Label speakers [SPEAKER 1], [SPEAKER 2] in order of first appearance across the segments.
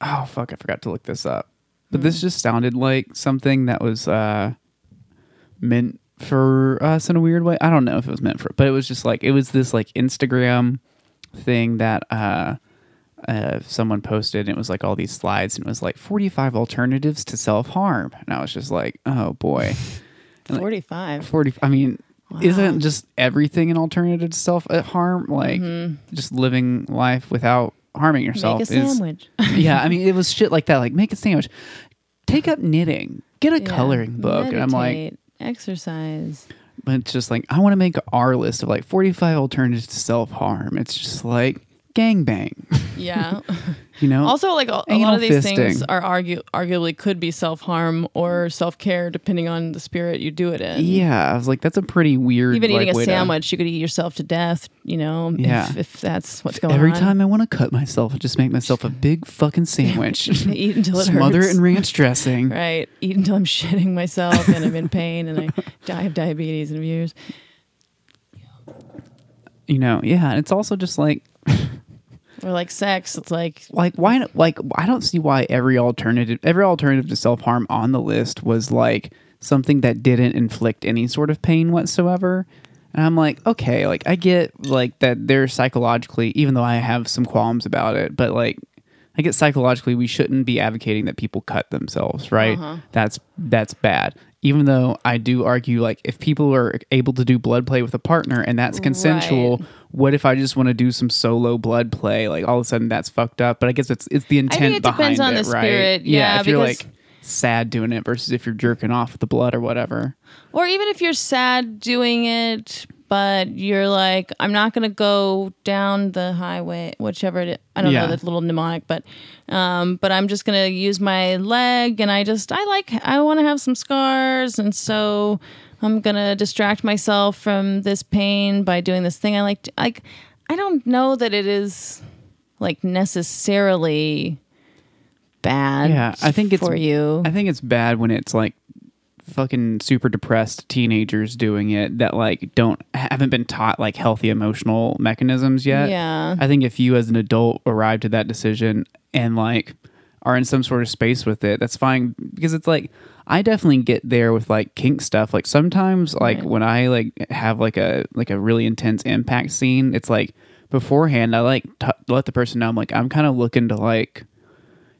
[SPEAKER 1] oh fuck, I forgot to look this up. But this just sounded like something that was uh meant for us in a weird way. I don't know if it was meant for, but it was just like it was this like Instagram thing that uh uh, someone posted and it was like all these slides and it was like 45 alternatives to self-harm and i was just like oh boy like-
[SPEAKER 2] 45.
[SPEAKER 1] 40 i mean isn't just everything an alternative to self-harm like just living life without harming yourself.
[SPEAKER 2] Make a
[SPEAKER 1] is
[SPEAKER 2] sandwich.
[SPEAKER 1] yeah i mean it was shit like that like make a sandwich take up knitting get a
[SPEAKER 2] Yeah.
[SPEAKER 1] coloring book and i'm like
[SPEAKER 2] exercise.
[SPEAKER 1] but it's just like i want to make our list of like 45 alternatives to self-harm it's just like gangbang
[SPEAKER 2] Yeah.
[SPEAKER 1] you know
[SPEAKER 2] also, like a, a lot of these things are argue arguably could be self harm or self care, depending on the spirit you do it in.
[SPEAKER 1] yeah i was like that's a pretty weird
[SPEAKER 2] Even
[SPEAKER 1] like,
[SPEAKER 2] eating a
[SPEAKER 1] way to-
[SPEAKER 2] sandwich, you could eat yourself to death. You know,
[SPEAKER 1] Yeah.
[SPEAKER 2] if, if that's what's going
[SPEAKER 1] Every
[SPEAKER 2] on.
[SPEAKER 1] Every time I want to cut myself, I just make myself a big fucking sandwich.
[SPEAKER 2] eat until it
[SPEAKER 1] Smother
[SPEAKER 2] hurts.
[SPEAKER 1] it in ranch dressing.
[SPEAKER 2] Right. Eat until I'm shitting myself and I'm in pain and I die of diabetes in years.
[SPEAKER 1] You know, yeah. And it's also just like,
[SPEAKER 2] Or like sex. It's like
[SPEAKER 1] like why? Like I don't see why every alternative, every alternative to self harm on the list was like something that didn't inflict any sort of pain whatsoever. And I'm like, okay, like I get like that they're psychologically, even though I have some qualms about it, but like I get psychologically we shouldn't be advocating that people cut themselves, right? Uh-huh. That's that's bad. Even though I do argue like if people are able to do blood play with a partner and that's consensual,
[SPEAKER 2] Right.
[SPEAKER 1] What if I just want to do some solo blood play? Like all of a sudden that's fucked up. But I guess it's it's the intent
[SPEAKER 2] it depends
[SPEAKER 1] behind
[SPEAKER 2] on
[SPEAKER 1] it,
[SPEAKER 2] the
[SPEAKER 1] right?
[SPEAKER 2] spirit, yeah,
[SPEAKER 1] if you're like sad doing it versus if you're jerking off with the blood or whatever.
[SPEAKER 2] Or even if you're sad doing it, but you're like, I'm not going to go down the highway, whichever it is. I don't
[SPEAKER 1] Yeah.
[SPEAKER 2] know the little mnemonic, but um, but I'm just going to use my leg, and I just I like I want to have some scars, and so I'm going to distract myself from this pain by doing this thing I like. To, like I don't know that it is like necessarily bad.
[SPEAKER 1] Yeah, I think it's
[SPEAKER 2] for you.
[SPEAKER 1] I think it's bad when it's like fucking super depressed teenagers doing it that like don't haven't been taught like healthy emotional mechanisms yet.
[SPEAKER 2] Yeah.
[SPEAKER 1] I think if you as an adult arrive to that decision and like are in some sort of space with it, that's fine because it's like I definitely get there with like kink stuff. Like sometimes like when I like have like a like a really intense impact scene, it's like beforehand I like t- let the person know I'm like I'm kind of looking to like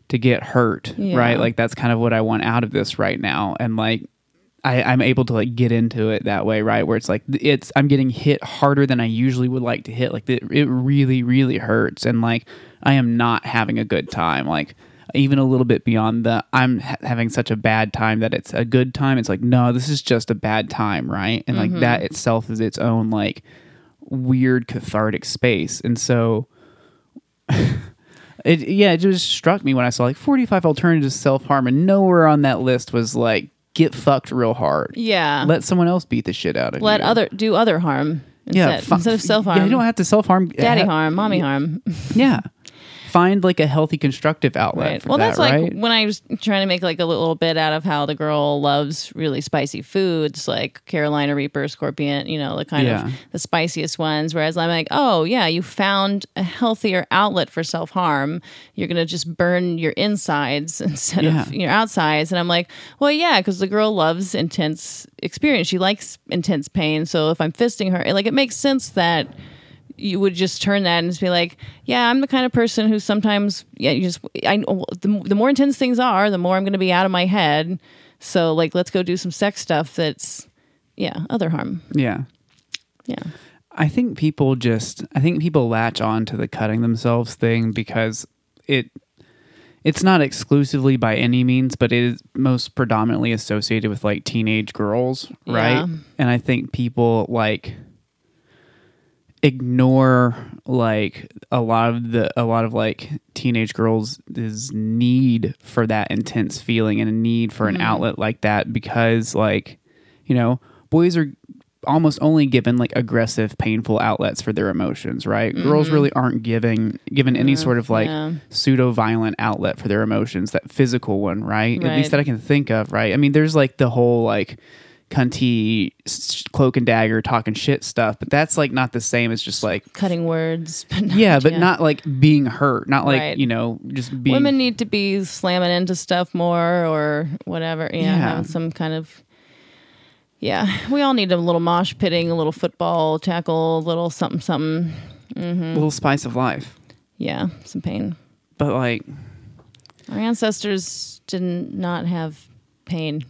[SPEAKER 1] to get hurt,
[SPEAKER 2] Yeah.
[SPEAKER 1] right? Like that's kind of what I want out of this right now, and like I, I'm able to like get into it that way, right? Where it's like it's I'm getting hit harder than I usually would like to hit. Like it, it really, really hurts, and like I am not having a good time. Like even a little bit beyond the I'm ha- having such a bad time that it's a good time. It's like no, this is just a bad time, right? And like that mm-hmm. itself is its own like weird cathartic space, and so it yeah, it just struck me when I saw like 45 alternatives to self harm, and nowhere on that list was like get fucked real hard.
[SPEAKER 2] yeah.
[SPEAKER 1] Let someone else beat the shit out of
[SPEAKER 2] let
[SPEAKER 1] you.
[SPEAKER 2] Let other do other harm
[SPEAKER 1] yeah,
[SPEAKER 2] instead,
[SPEAKER 1] fu-
[SPEAKER 2] instead of self harm.
[SPEAKER 1] Yeah, you don't have to self harm.
[SPEAKER 2] daddy harm, mommy harm.
[SPEAKER 1] Yeah, find like a healthy, constructive outlet.
[SPEAKER 2] Right. Well,
[SPEAKER 1] that,
[SPEAKER 2] that's like
[SPEAKER 1] right?
[SPEAKER 2] when I was trying to make like a little bit out of how the girl loves really spicy foods, like Carolina Reaper, Scorpion, you know, the kind
[SPEAKER 1] Yeah.
[SPEAKER 2] of the spiciest ones. Whereas I'm like, oh yeah, you found a healthier outlet for self harm. You're gonna just burn your insides instead
[SPEAKER 1] Yeah.
[SPEAKER 2] of your outsides. And I'm like, well, yeah, because the girl loves intense experience. She likes intense pain. So if I'm fisting her, like it makes sense that you would just turn that and just be like, yeah, I'm the kind of person who sometimes, yeah, you just, I, the, the more intense things are, the more I'm going to be out of my head. So, like, let's go do some sex stuff that's, yeah, other harm.
[SPEAKER 1] yeah.
[SPEAKER 2] Yeah.
[SPEAKER 1] I think people just I think people latch on to the cutting themselves thing because it it's not exclusively by any means, but it is most predominantly associated with like teenage girls, right?
[SPEAKER 2] Yeah.
[SPEAKER 1] And I think people like ignore like a lot of the a lot of like teenage girls is need for that intense feeling and a need for an mm-hmm. outlet like that because like you know boys are almost only given like aggressive painful outlets for their emotions right? Girls mm-hmm. really aren't giving given any sort of like
[SPEAKER 2] yeah.
[SPEAKER 1] pseudo violent outlet for their emotions that physical one right? at least that i can think of right? I mean there's like the whole like cunty cloak and dagger talking shit stuff. But that's like not the same as just like
[SPEAKER 2] Cutting words. But not,
[SPEAKER 1] yeah, but not like being hurt, not like
[SPEAKER 2] Right.
[SPEAKER 1] you know just being
[SPEAKER 2] Women need to be slamming into stuff more or whatever. Yeah,
[SPEAKER 1] Yeah.
[SPEAKER 2] having some kind of. Yeah, we all need a little mosh pitting, a little football tackle, a little something, something. Mm-hmm.
[SPEAKER 1] A little spice of life.
[SPEAKER 2] Yeah, some pain.
[SPEAKER 1] But like
[SPEAKER 2] Our ancestors did not have pain.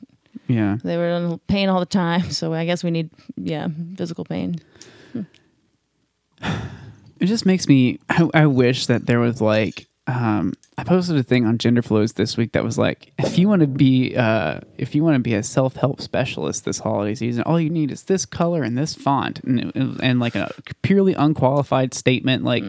[SPEAKER 1] Yeah,
[SPEAKER 2] They were in pain all the time. So I guess we need, yeah, physical pain.
[SPEAKER 1] it just makes me. I, I wish that there was like. Um, I posted a thing on Gender Flows this week that was like, if you want to be, uh, if you want to be a self help specialist this holiday season, all you need is this color and this font, and and like a purely unqualified statement, like,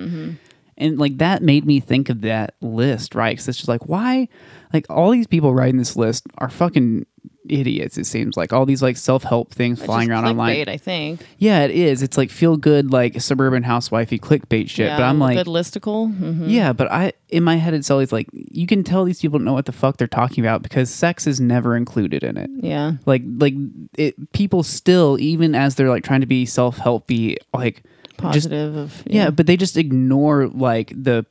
[SPEAKER 1] and like that made me think of that list, right? Because it's just like, why, like all these people writing this list are fucking idiots. It seems like all these like self help things flying
[SPEAKER 2] Just
[SPEAKER 1] around online.
[SPEAKER 2] I think.
[SPEAKER 1] Yeah, it is. It's like feel good, like suburban housewifey clickbait shit.
[SPEAKER 2] yeah,
[SPEAKER 1] but I'm like,
[SPEAKER 2] listicle. hmm
[SPEAKER 1] yeah, but I in my head it's always like you can tell these people don't know what the fuck they're talking about because sex is never included in it.
[SPEAKER 2] Yeah.
[SPEAKER 1] Like like it people still even as they're like trying to be self helpy like just
[SPEAKER 2] Positive of
[SPEAKER 1] yeah, but they just ignore like the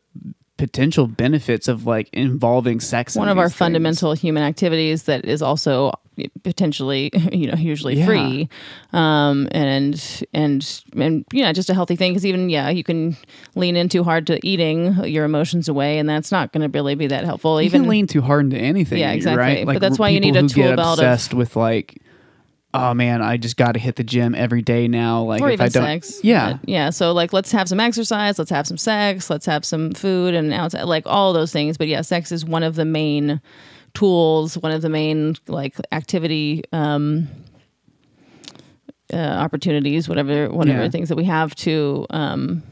[SPEAKER 1] potential benefits of like involving sex. in
[SPEAKER 2] one of our
[SPEAKER 1] things.
[SPEAKER 2] fundamental human activities that is also potentially you know usually
[SPEAKER 1] Yeah.
[SPEAKER 2] free um and and and you know just a healthy thing because even yeah you can lean in too hard to eating your emotions away and that's not going to really be that helpful
[SPEAKER 1] You
[SPEAKER 2] even
[SPEAKER 1] can lean too hard into anything.
[SPEAKER 2] Yeah, exactly.
[SPEAKER 1] Right?
[SPEAKER 2] But that's why you need a tool
[SPEAKER 1] get
[SPEAKER 2] belt of-
[SPEAKER 1] with like, oh man, I just got to hit the gym every day now. Like if
[SPEAKER 2] even
[SPEAKER 1] I don't,
[SPEAKER 2] sex
[SPEAKER 1] yeah,
[SPEAKER 2] But, yeah so like let's have some exercise let's have some sex let's have some food and outside like all those things but yeah sex is one of the main tools one of the main like activity um uh, opportunities whatever whatever
[SPEAKER 1] Yeah.
[SPEAKER 2] things that we have to um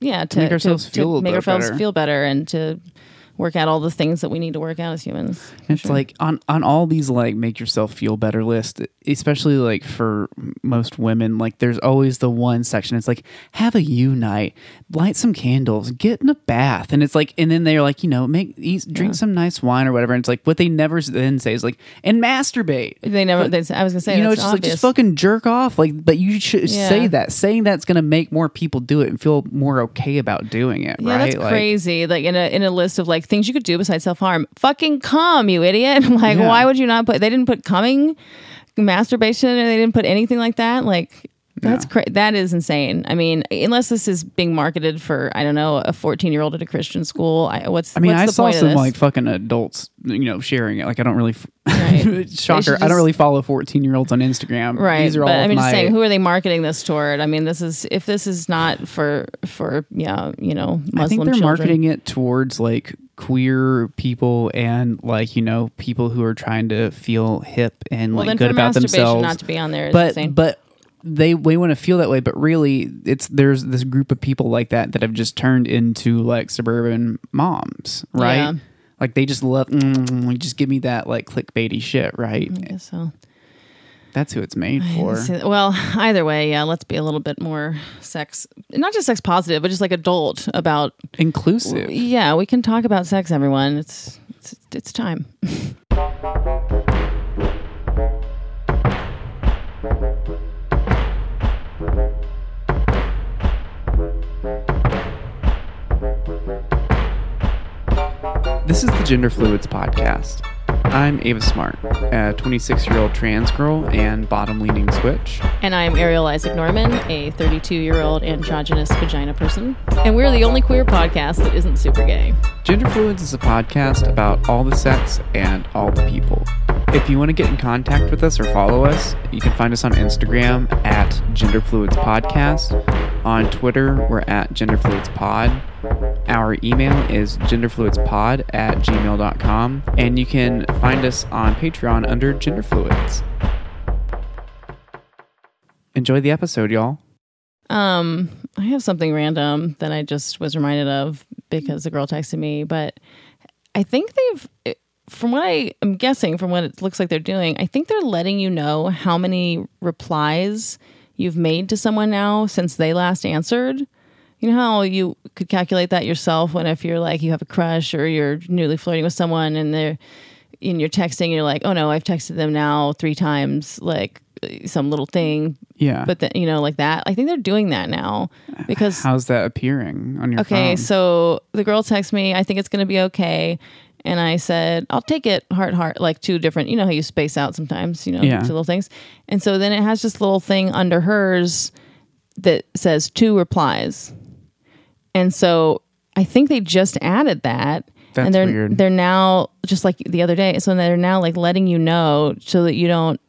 [SPEAKER 2] yeah to
[SPEAKER 1] make ourselves
[SPEAKER 2] to,
[SPEAKER 1] feel
[SPEAKER 2] to make ourselves feel better and to work out all the things that we need to work out as humans
[SPEAKER 1] It's like on on all these like make yourself feel better list, especially like for most women, like there's always the one section. It's like have a you night, light some candles, get in a bath, and it's like, and then they're like, you know, make eat, drink some nice wine or whatever. And it's like what they never then say is like and masturbate.
[SPEAKER 2] they never they, i was gonna say
[SPEAKER 1] you know, it's just like just fucking jerk off. Like, but you should
[SPEAKER 2] Yeah.
[SPEAKER 1] say that. Saying that's gonna make more people do it and feel more okay about doing it.
[SPEAKER 2] Yeah,
[SPEAKER 1] right?
[SPEAKER 2] that's
[SPEAKER 1] Like,
[SPEAKER 2] crazy. Like in a in a list of like things you could do besides self harm. Fucking come, you idiot. like
[SPEAKER 1] Yeah.
[SPEAKER 2] why would you not put they didn't put coming, masturbation, or they didn't put anything like that? Like that's cra- that is insane. I mean, unless this is being marketed for I don't know a fourteen year old at a Christian school. I, what's
[SPEAKER 1] I mean,
[SPEAKER 2] what's
[SPEAKER 1] I saw some like fucking adults, you know, sharing it. Like, I don't really, f-
[SPEAKER 2] Right.
[SPEAKER 1] Shocker.
[SPEAKER 2] should
[SPEAKER 1] I don't really follow fourteen year olds on Instagram.
[SPEAKER 2] right
[SPEAKER 1] These are all
[SPEAKER 2] i mean
[SPEAKER 1] my,
[SPEAKER 2] just saying who are they marketing this toward i mean this is if this is not for for yeah you know muslim
[SPEAKER 1] I think they're
[SPEAKER 2] children.
[SPEAKER 1] marketing it towards like queer people and like you know people who are trying to feel hip and
[SPEAKER 2] well
[SPEAKER 1] like good about themselves.
[SPEAKER 2] not to be on there
[SPEAKER 1] but but they they want to feel that way, but really it's there's this group of people like that that have just turned into like suburban moms, right?
[SPEAKER 2] Yeah.
[SPEAKER 1] Like they just love, mm, just give me that like clickbaity shit, right?
[SPEAKER 2] I guess so
[SPEAKER 1] That's who it's made for.
[SPEAKER 2] Well, either way, yeah, let's be a little bit more sex, not just sex positive, but just like adult about.
[SPEAKER 1] Inclusive.
[SPEAKER 2] Yeah, we can talk about sex, everyone. It's it's, it's time.
[SPEAKER 1] This is the Gender Fluids Podcast. I'm Ava Smart, a 26 year old trans girl and bottom leaning switch.
[SPEAKER 2] And I'm Ariel Isaac Norman, a 32 year old androgynous vagina person. And we're the only queer podcast that isn't super gay.
[SPEAKER 1] Gender Fluids is a podcast about all the sex and all the people. If you want to get in contact with us or follow us, you can find us on Instagram at Gender Fluids Podcast. On Twitter, we're at Gender Fluids Pod. Our email is genderfluidspod at gmail.com. And you can find us on Patreon under Gender Fluids. Enjoy the episode, y'all.
[SPEAKER 2] Um, I have something random that I just was reminded of because the girl texted me, but I think they've, from what I am guessing, from what it looks like they're doing, I think they're letting you know how many replies you've made to someone now since they last answered. You know how you could calculate that yourself when if you're like you have a crush or you're newly flirting with someone and they're in your texting, you're like, oh no, I've texted them now three times, like uh, some little thing,
[SPEAKER 1] Yeah.
[SPEAKER 2] but then you know, like that. I think they're doing that now because
[SPEAKER 1] how's that appearing on your
[SPEAKER 2] Okay,
[SPEAKER 1] phone?
[SPEAKER 2] so the girl texts me, I think it's going to be okay. And I said, I'll take it heart, heart, like two different, you know how you space out sometimes, you know,
[SPEAKER 1] Yeah.
[SPEAKER 2] two little things. And so then it has this little thing under hers that says two replies. And so I think they just added that.
[SPEAKER 1] That's
[SPEAKER 2] and they're
[SPEAKER 1] weird.
[SPEAKER 2] they're now just like the other day. So they're now like letting you know so that you don't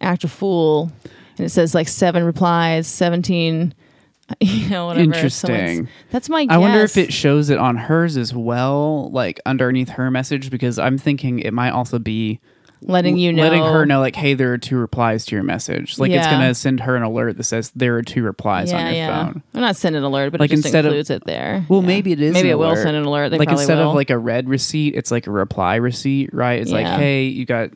[SPEAKER 2] act a fool. And it says like seven replies, seventeen, you know, whatever.
[SPEAKER 1] Interesting.
[SPEAKER 2] That's my.
[SPEAKER 1] I wonder if it shows it on hers as well, like underneath her message, because I'm thinking it might also be
[SPEAKER 2] letting you know,
[SPEAKER 1] letting her know, like, hey, there are two replies to your message. Like, it's
[SPEAKER 2] Yeah.
[SPEAKER 1] gonna send her an alert that says there are two replies on your
[SPEAKER 2] yeah.
[SPEAKER 1] phone.
[SPEAKER 2] I'm not sending an alert, but
[SPEAKER 1] Like,
[SPEAKER 2] it just
[SPEAKER 1] instead of-
[SPEAKER 2] includes it there.
[SPEAKER 1] Well,
[SPEAKER 2] Yeah.
[SPEAKER 1] maybe it is.
[SPEAKER 2] Maybe
[SPEAKER 1] an
[SPEAKER 2] it will
[SPEAKER 1] alert.
[SPEAKER 2] send an alert. They
[SPEAKER 1] like
[SPEAKER 2] probably
[SPEAKER 1] instead
[SPEAKER 2] will.
[SPEAKER 1] of like a red receipt, it's like a reply receipt, right? It's like,
[SPEAKER 2] Yeah.
[SPEAKER 1] hey, you got.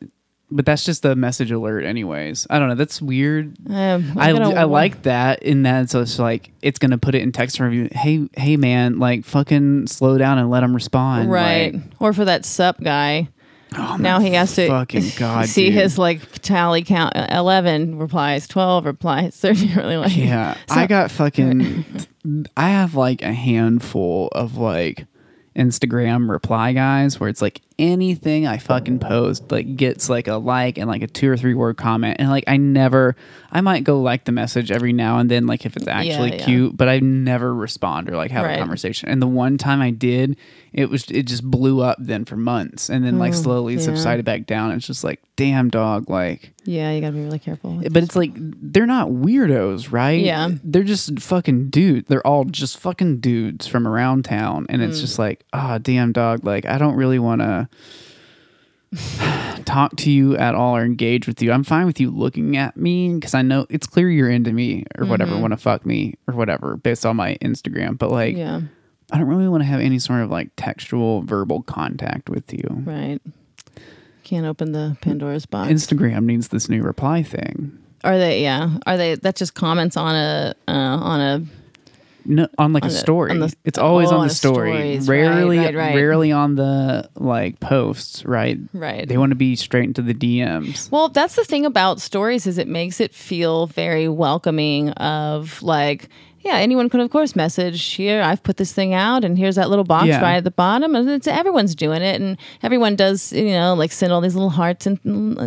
[SPEAKER 1] But that's just the message alert, anyways. I don't know. That's weird.
[SPEAKER 2] Um, I'm
[SPEAKER 1] I,
[SPEAKER 2] gonna-
[SPEAKER 1] I like that in that so it's like it's gonna put it in text review. Hey hey man, like fucking slow down and let them respond.
[SPEAKER 2] right,
[SPEAKER 1] Like,
[SPEAKER 2] or for that sup guy.
[SPEAKER 1] Oh
[SPEAKER 2] now he has to
[SPEAKER 1] fucking god.
[SPEAKER 2] see
[SPEAKER 1] dude.
[SPEAKER 2] his like tally count: eleven replies, twelve replies, thirty. Really like
[SPEAKER 1] Yeah,
[SPEAKER 2] So-
[SPEAKER 1] I got fucking. I have like a handful of like Instagram reply guys where it's like anything I fucking post like gets like a like and like a two or three word comment and like I never I might go like the message every now and then like if it's actually
[SPEAKER 2] yeah.
[SPEAKER 1] cute but I never respond or like have
[SPEAKER 2] Right.
[SPEAKER 1] a conversation and the one time I did it was it just blew up then for months and then like slowly
[SPEAKER 2] Mm, yeah.
[SPEAKER 1] subsided back down it's just like damn dog like
[SPEAKER 2] yeah, you gotta be really careful.
[SPEAKER 1] but it's like they're not weirdos, right?
[SPEAKER 2] Yeah.
[SPEAKER 1] They're just fucking dudes. They're all just fucking dudes from around town. And
[SPEAKER 2] Mm.
[SPEAKER 1] it's just like, ah, damn dog. Like, I don't really want to talk to you at all or engage with you. I'm fine with you looking at me because I know it's clear you're into me or whatever,
[SPEAKER 2] Mm-hmm.
[SPEAKER 1] want to fuck me or whatever based on my Instagram. But like,
[SPEAKER 2] yeah,
[SPEAKER 1] I don't really want to have any sort of like textual, verbal contact with you.
[SPEAKER 2] right. Can't open the Pandora's box.
[SPEAKER 1] Instagram needs this new reply thing.
[SPEAKER 2] Are they? Yeah. Are they? That's just comments on a uh, on a
[SPEAKER 1] No, on like
[SPEAKER 2] On
[SPEAKER 1] a
[SPEAKER 2] the-
[SPEAKER 1] story.
[SPEAKER 2] the-
[SPEAKER 1] it's always
[SPEAKER 2] oh,
[SPEAKER 1] on
[SPEAKER 2] on
[SPEAKER 1] the story.
[SPEAKER 2] stories.
[SPEAKER 1] Rarely,
[SPEAKER 2] right, right.
[SPEAKER 1] rarely on the like posts. Right.
[SPEAKER 2] right.
[SPEAKER 1] They want to be straight into the DMs.
[SPEAKER 2] Well, that's the thing about stories is it makes it feel very welcoming of like, yeah, anyone could of course message here. I've put this thing out, and here's that little box
[SPEAKER 1] Yeah.
[SPEAKER 2] right at the bottom, and it's everyone's doing it, and everyone does you know like send all these little hearts and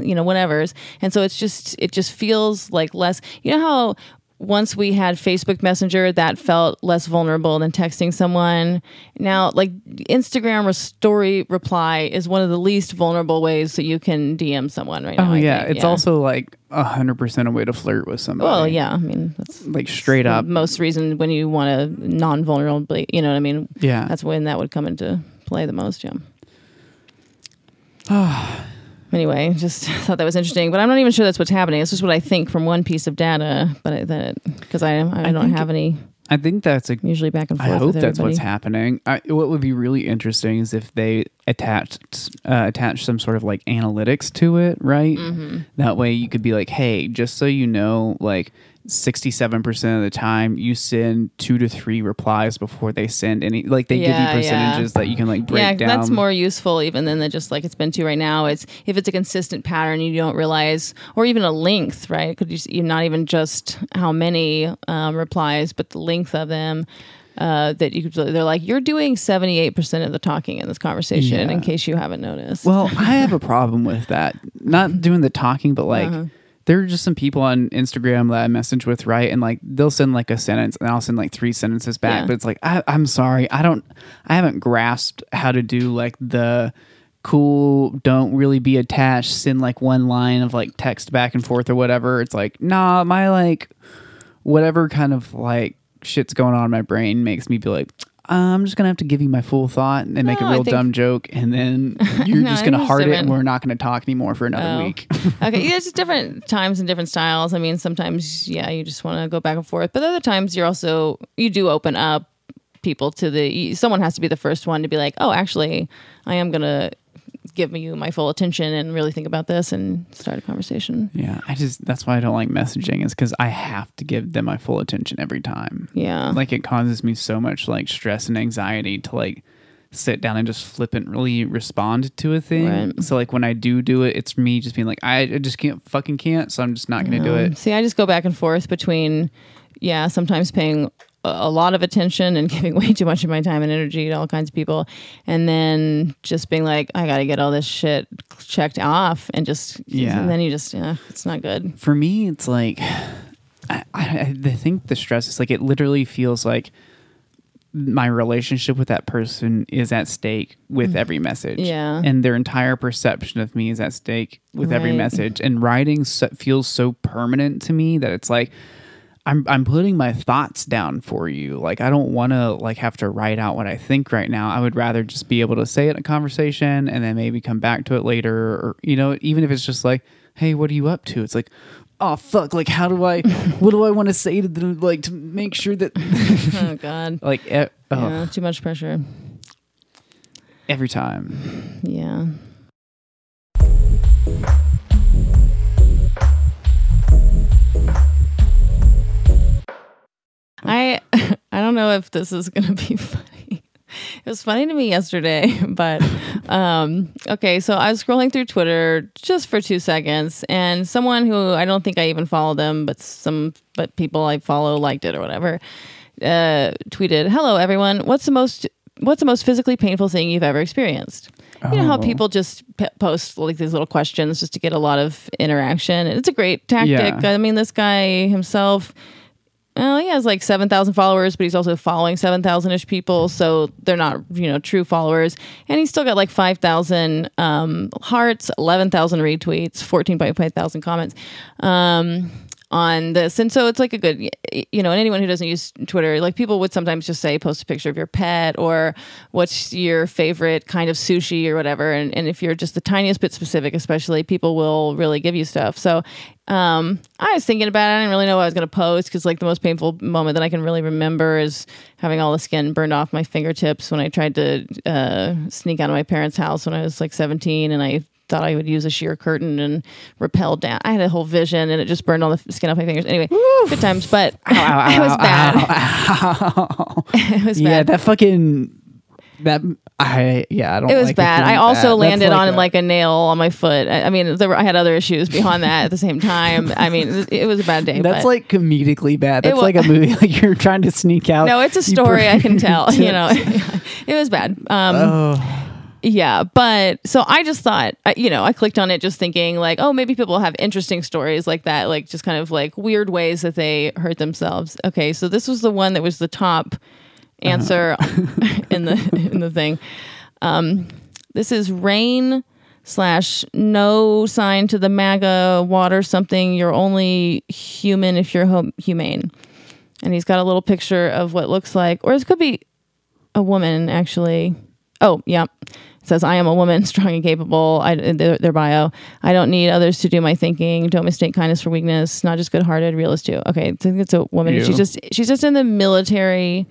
[SPEAKER 2] you know whatever's, and so it's just it just feels like less. You know how once we had Facebook Messenger, that felt less vulnerable than texting someone. Now, like Instagram or story reply is one of the least vulnerable ways that you can DM someone right now.
[SPEAKER 1] Oh
[SPEAKER 2] I
[SPEAKER 1] yeah,
[SPEAKER 2] think.
[SPEAKER 1] it's also like a hundred percent a way to flirt with somebody.
[SPEAKER 2] Well, yeah. I mean, that's
[SPEAKER 1] like straight up.
[SPEAKER 2] most reason when you want to non-vulnerably, you know what I mean?
[SPEAKER 1] Yeah,
[SPEAKER 2] That's when that would come into play the most. Yeah. anyway, just thought that was interesting, but I'm not even sure that's what's happening. It's just what I think from one piece of data, but I, that because I I, don't have any
[SPEAKER 1] I think that's a.
[SPEAKER 2] usually back and forth.
[SPEAKER 1] I hope that's what's happening. I, what would be really interesting is if they attached uh, attach some sort of like analytics to it, right?
[SPEAKER 2] Mm-hmm.
[SPEAKER 1] That way you could be like, hey, just so you know, like sixty-seven percent of the time you send two to three replies before they send any. Like they
[SPEAKER 2] Yeah,
[SPEAKER 1] give you
[SPEAKER 2] yeah.
[SPEAKER 1] percentages that you can like break
[SPEAKER 2] yeah,
[SPEAKER 1] down.
[SPEAKER 2] that's more useful even than the just like it's been to right now. It's if it's a consistent pattern, you don't realize, or even a length, right? Could you you not even just how many um, replies, but the length of them. Uh, that you could, they're like you're doing 78% of the talking in this conversation
[SPEAKER 1] Yeah.
[SPEAKER 2] in case you haven't noticed
[SPEAKER 1] Well, I have a problem with that. Not doing the talking, but like
[SPEAKER 2] Uh-huh.
[SPEAKER 1] There are just some people on Instagram that I message with, right? And like they'll send like a sentence and I'll send like three sentences back.
[SPEAKER 2] Yeah.
[SPEAKER 1] But it's like I, I'm sorry, I don't, I haven't grasped how to do like the cool, don't really be attached, send like one line of like text back and forth or whatever. It's like nah, my like whatever kind of like shit's going on in my brain makes me be like. I'm just gonna have to give you my full thought and make
[SPEAKER 2] No,
[SPEAKER 1] a real
[SPEAKER 2] think-
[SPEAKER 1] dumb joke, and then you're
[SPEAKER 2] No,
[SPEAKER 1] just gonna heart it, and we're not gonna talk anymore for another
[SPEAKER 2] Oh.
[SPEAKER 1] week.
[SPEAKER 2] okay, yeah, it's just different times and different styles. I mean, sometimes yeah, you just want to go back and forth, but other times you're also you do open up people to the. Someone has to be the first one to be like, oh, actually, I am gonna give me you my full attention and really think about this and start a conversation.
[SPEAKER 1] yeah, I just that's why I don't like messaging is because I have to give them my full attention every time.
[SPEAKER 2] Yeah,
[SPEAKER 1] Like it causes me so much like stress and anxiety to like sit down and just flippantly respond to a thing.
[SPEAKER 2] Right.
[SPEAKER 1] So like when I do do it, it's me just being like, I, I just can't fucking can't. So I'm just not gonna do
[SPEAKER 2] Um,
[SPEAKER 1] it.
[SPEAKER 2] See, I just go back and forth between, yeah, sometimes paying a, lot of attention and giving way too much of my time and energy to all kinds of people, and then just being like, I got to get all this shit checked off, and just
[SPEAKER 1] Yeah.
[SPEAKER 2] and then you just, yeah, it's not good.
[SPEAKER 1] For me, it's like I, I, I think the stress is like it literally feels like my relationship with that person is at stake with every message.
[SPEAKER 2] Mm. Yeah.
[SPEAKER 1] And their entire perception of me is at stake with every message. And writing so, feels so permanent to me that it's like I'm I'm putting my thoughts down for you. Like I don't want to like have to write out what I think right now. I would rather just be able to say it in a conversation and then maybe come back to it later or you know, even if it's just like, "Hey, what are you up to?" It's like, "Oh fuck, like how do I what do I want to say to them like to make sure that
[SPEAKER 2] oh God,
[SPEAKER 1] like oh,
[SPEAKER 2] yeah, too much pressure.
[SPEAKER 1] every time."
[SPEAKER 2] Yeah. I I don't know if this is gonna be funny. It was funny to me yesterday, but um, okay. So I was scrolling through Twitter just for two seconds, and someone who I don't think I even follow them, but some but people I follow liked it or whatever, uh, tweeted, "Hello everyone. What's the most What's the most physically painful thing you've ever experienced?" You know how
[SPEAKER 1] Oh.
[SPEAKER 2] people just p- post like these little questions just to get a lot of interaction. And it's a great tactic.
[SPEAKER 1] Yeah.
[SPEAKER 2] I mean, this guy himself, well, he has like 7,000 followers, but he's also following 7,000 ish people. So they're not, you know, true followers. And he's still got like 5,000 um, hearts, 11,000 retweets, 14,500 comments um, on this. And so it's like a good, you know, and anyone who doesn't use Twitter, like people would sometimes just say, post a picture of your pet or what's your favorite kind of sushi or whatever. And, and if you're just the tiniest bit specific, especially, people will really give you stuff. So um, I was thinking about it. I didn't really know what I was going to post because, like, the most painful moment that I can really remember is having all the skin burned off my fingertips when I tried to uh, sneak out of my parents' house when I was like 17 and I thought I would use a sheer curtain and rappel down. I had a whole vision and it just burned all the skin off my fingers. Anyway, good times, but it was bad. it was
[SPEAKER 1] Yeah, that fucking that I yeah, I don't know.
[SPEAKER 2] It was
[SPEAKER 1] like
[SPEAKER 2] bad. I also
[SPEAKER 1] bad.
[SPEAKER 2] Landed on
[SPEAKER 1] a-
[SPEAKER 2] like a nail on my foot. I, I mean, there were, I had other issues beyond that at the same time. I mean, it, it was a bad day.
[SPEAKER 1] That's like comedically bad. That's like a movie like you're trying to sneak out.
[SPEAKER 2] no, it's a story I can tell. You know, it was bad. Um,
[SPEAKER 1] Oh,
[SPEAKER 2] Yeah, but so I just thought, you know, I clicked on it just thinking like, oh, maybe people have interesting stories like that, like just kind of like weird ways that they hurt themselves. Okay, so this was the one that was the top answer in the in the thing. Um, this is rain slash no sign to the MAGA water something. You're only human if you're hum- humane. And he's got a little picture of what looks like, or this could be a woman actually. Oh, yeah. Says, I am a woman, strong and capable. I, their, their bio. I don't need others to do my thinking. Don't mistake kindness for weakness. Not just good hearted, realist too. Okay. I think it's a woman.
[SPEAKER 1] Ew.
[SPEAKER 2] She's just, she's just in the military.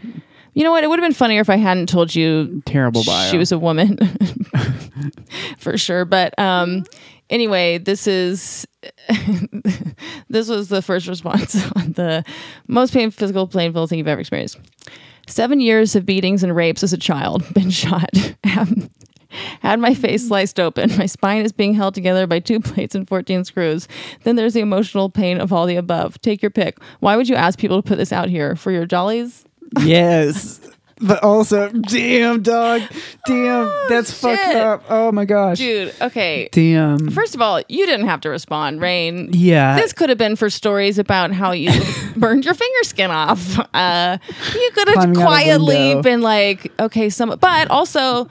[SPEAKER 2] You know what? It would have been funnier if I hadn't told you
[SPEAKER 1] terrible bio.
[SPEAKER 2] she was a woman for sure. But um, anyway, this is this was the first response on the most painful physical painful thing you've ever experienced. Seven years of beatings and rapes as a child, been shot, had my face sliced open. My spine is being held together by two plates and 14 screws. Then there's the emotional pain of all the above. Take your pick. Why would you ask people to put this out here? For your jollies?
[SPEAKER 1] yes. But also, damn dog, damn, that's fucked up. Oh my gosh,
[SPEAKER 2] Dude, okay.
[SPEAKER 1] damn.
[SPEAKER 2] First of all, you didn't have to respond, Rain.
[SPEAKER 1] yeah,
[SPEAKER 2] This could have been for stories about how you burned your finger skin off. Uh, you could have
[SPEAKER 1] Climbing out a
[SPEAKER 2] quietly been like, okay, some, but also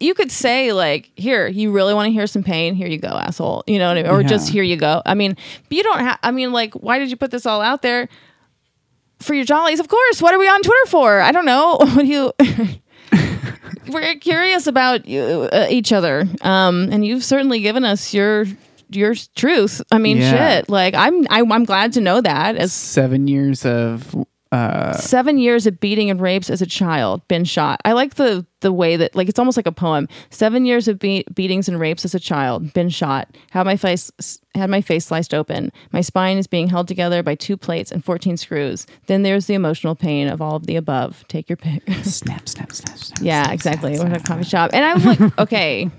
[SPEAKER 2] you could say like, here, you really want to hear some pain? Here you go, asshole. You know what I mean? Or just here you go. I mean, but you don't have. I mean, like, why did you put this all out there? For your jollies, of course. What are we on Twitter for? I don't know. What do you? We're curious about you, uh, each other, um, and you've certainly given us your your truth. I mean,
[SPEAKER 1] Yeah.
[SPEAKER 2] shit. Like, I'm I, I'm glad to know that. As
[SPEAKER 1] seven years of
[SPEAKER 2] Seven years of beating and rapes as a child, been shot. I like the the way that like it's almost like a poem. Seven years of be- beatings and rapes as a child, been shot. Had my face had my face sliced open. My spine is being held together by two plates and fourteen screws. Then there's the emotional pain of all of the above. Take your pick.
[SPEAKER 1] Snap, snap, snap, snap.
[SPEAKER 2] yeah,
[SPEAKER 1] snap,
[SPEAKER 2] exactly.
[SPEAKER 1] snap,
[SPEAKER 2] We're at a coffee shop, and I was like, okay.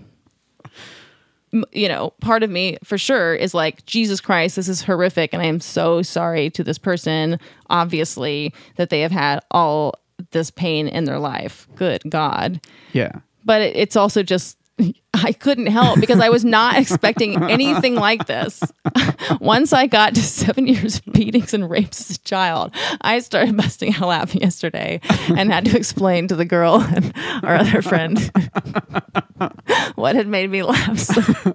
[SPEAKER 2] You know, part of me for sure is like, Jesus Christ, this is horrific. And I am so sorry to this person, obviously, that they have had all this pain in their life. Good God
[SPEAKER 1] Yeah.
[SPEAKER 2] but it, it's also just I couldn't help because I was not expecting anything like this. Once I got to seven years of beatings and rapes as a child, I started busting out laughing yesterday and had to explain to the girl and our other friend what had made me laugh so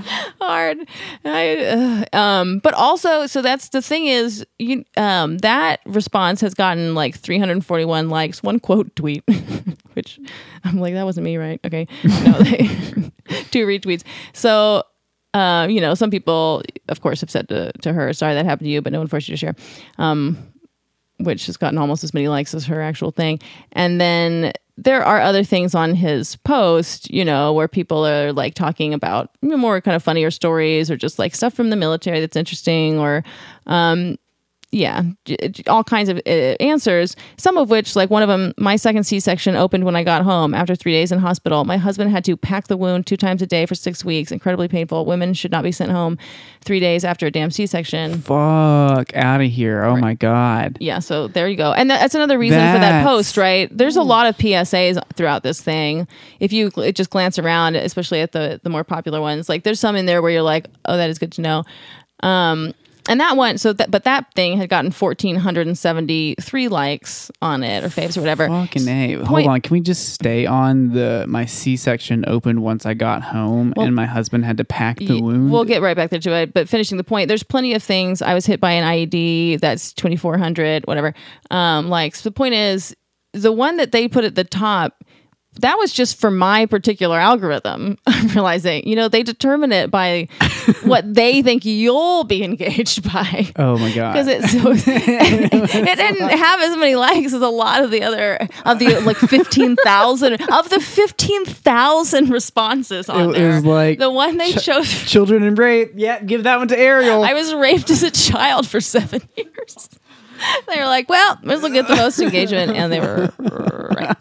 [SPEAKER 2] hard. I, uh, um, but also, so that's the thing is, you um, that response has gotten like 341 likes, one quote tweet, which I'm like, that wasn't me, right? Okay, no, they two retweets. So. Uh, you know, some people, of course, have said to, to her, "Sorry that happened to you," but no one forced you to share. Um, which has gotten almost as many likes as her actual thing. And then there are other things on his post, you know, where people are like talking about more kind of funnier stories or just like stuff from the military that's interesting or, um, yeah, all kinds of uh, answers. Some of which, like one of them, my second C section opened when I got home after three days in hospital. My husband had to pack the wound two times a day for six weeks. Incredibly painful. Women should not be sent home three days after a damn C section.
[SPEAKER 1] Fuck out of here. Oh my God.
[SPEAKER 2] Yeah, so there you go. And that- that's another reason for that post, right? There's a lot of PSAs throughout this thing. If you just glance around, especially at the the more popular ones, like there's some in there where you're like, "Oh, that is good to know." Um and that one, so that, but that thing had gotten 1,473 likes on it or faves or whatever.
[SPEAKER 1] Fucking A. Hold
[SPEAKER 2] Point-
[SPEAKER 1] on. Can we just stay on the my C section opened once I got home and my husband had to pack the wound?
[SPEAKER 2] We'll get right back there to it. But finishing the point, there's plenty of things. I was hit by an IED. That's 2,400, whatever. Um, likes. The point is, the one that they put at the top, that was just for my particular algorithm. I'm realizing, you know, they determine it by what they think you'll be engaged by.
[SPEAKER 1] oh my God.
[SPEAKER 2] Because it, so, it didn't have as many likes as a lot of the other of the like fifteen thousand of the fifteen thousand responses on
[SPEAKER 1] It
[SPEAKER 2] there.
[SPEAKER 1] was like
[SPEAKER 2] the one they
[SPEAKER 1] ch-
[SPEAKER 2] chose
[SPEAKER 1] Children and rape. Yeah, give that one to Ariel.
[SPEAKER 2] I was raped as a child for seven years. They were like, well, let's look at the most engagement. And they were right.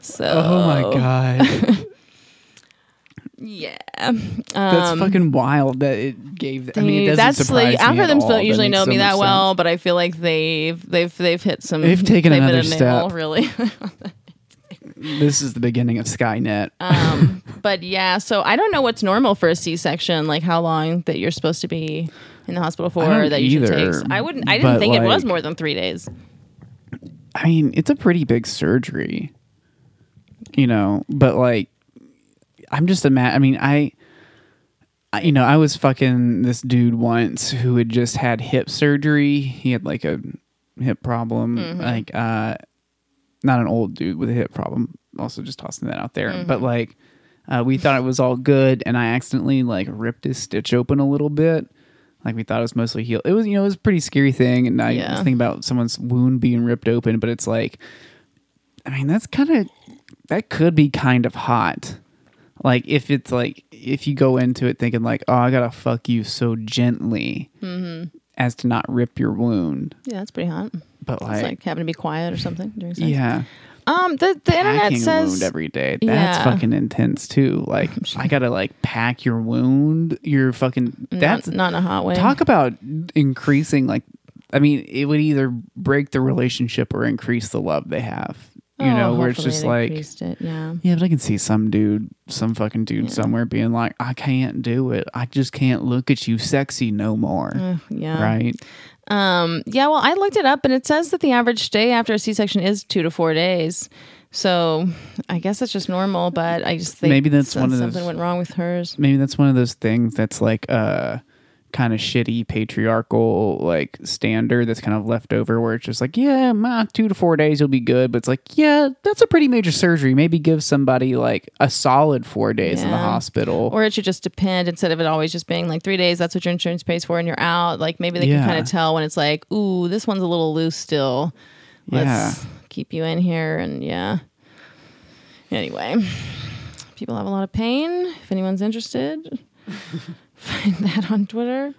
[SPEAKER 2] So,
[SPEAKER 1] oh my God.
[SPEAKER 2] yeah.
[SPEAKER 1] That's
[SPEAKER 2] Um,
[SPEAKER 1] fucking wild that it gave. That. I mean, it doesn't
[SPEAKER 2] that's
[SPEAKER 1] surprise
[SPEAKER 2] like algorithms don't usually know
[SPEAKER 1] so
[SPEAKER 2] me that well, but I feel like they've they've they've hit some.
[SPEAKER 1] They've taken
[SPEAKER 2] hit
[SPEAKER 1] another
[SPEAKER 2] a nail,
[SPEAKER 1] step.
[SPEAKER 2] really.
[SPEAKER 1] This is the beginning of Skynet.
[SPEAKER 2] um, but yeah, so I don't know what's normal for a C-section, like how long that you're supposed to be in the hospital for, that usually
[SPEAKER 1] either,
[SPEAKER 2] takes. I wouldn't. I didn't think it was more than three days.
[SPEAKER 1] I mean, it's a pretty big surgery, you know. But like, I'm just a ma- I mean, I, I, you know, I was fucking this dude once who had just had hip surgery. He had like a hip problem,
[SPEAKER 2] Mm-hmm.
[SPEAKER 1] like uh, not an old dude with a hip problem. Also, just tossing that out there.
[SPEAKER 2] Mm-hmm.
[SPEAKER 1] But like, uh, we thought it was all good, and I accidentally like ripped his stitch open a little bit. Like we thought it was mostly healed. It was, you know, it was a pretty scary thing, and I
[SPEAKER 2] Yeah.
[SPEAKER 1] was thinking about someone's wound being ripped open, but it's like, I mean, that's kind of that could be kind of hot. Like if it's like if you go into it thinking like, oh, I gotta fuck you so gently mm-hmm. as to not rip your wound,
[SPEAKER 2] Yeah, that's pretty hot.
[SPEAKER 1] but
[SPEAKER 2] It's
[SPEAKER 1] like,
[SPEAKER 2] like having to be quiet or something during sex.
[SPEAKER 1] yeah,
[SPEAKER 2] Um, the the internet
[SPEAKER 1] packing a
[SPEAKER 2] says
[SPEAKER 1] wound every day. That's
[SPEAKER 2] Yeah.
[SPEAKER 1] fucking intense too. Like I gotta like pack your wound. You're fucking. That's
[SPEAKER 2] not, not in a hot way.
[SPEAKER 1] talk about increasing. Like, I mean, it would either break the relationship or increase the love they have. You
[SPEAKER 2] Oh,
[SPEAKER 1] know, where it's
[SPEAKER 2] hopefully
[SPEAKER 1] just like,
[SPEAKER 2] increased it, yeah.
[SPEAKER 1] yeah, but I can see some dude, some fucking dude somewhere being like, I can't do it. I just can't look at you sexy no more.
[SPEAKER 2] Yeah.
[SPEAKER 1] Right?
[SPEAKER 2] Um, yeah, well, I looked it up and it says that the average stay after a C section is two to four days. So I guess that's just normal, but I just think
[SPEAKER 1] Maybe that's one of
[SPEAKER 2] something
[SPEAKER 1] those-
[SPEAKER 2] went wrong with hers.
[SPEAKER 1] Maybe that's one of those things that's like, uh, kind of shitty patriarchal like standard that's kind of left over where it's just like yeah ma, two to four days you'll be good but it's like yeah that's a pretty major surgery maybe give somebody like a solid four days in the hospital
[SPEAKER 2] Or it should just depend instead of it always just being like three days, that's what your insurance pays for and you're out. Like maybe they
[SPEAKER 1] Yeah.
[SPEAKER 2] can kind of tell when it's like, ooh, this one's a little loose still. Let's keep you in here and yeah. Anyway, people have a lot of pain. If anyone's interested, find that on Twitter.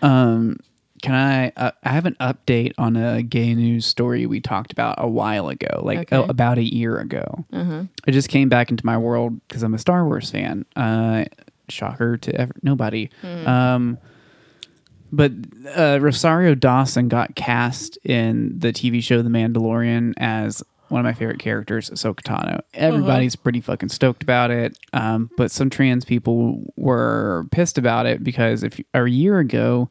[SPEAKER 1] Um, can I? Uh, I have an update on a gay news story we talked about a while ago, like
[SPEAKER 2] Okay.
[SPEAKER 1] uh, about a year ago.
[SPEAKER 2] Uh-huh.
[SPEAKER 1] It just came back into my world because I'm a Star Wars fan. Uh, shocker to ever, nobody. Um, but uh, Rosario Dawson got cast in the TV show The Mandalorian as one of my favorite characters, Ahsoka Tano. Everybody's pretty fucking stoked about it, um, but some trans people were pissed about it because if a year ago,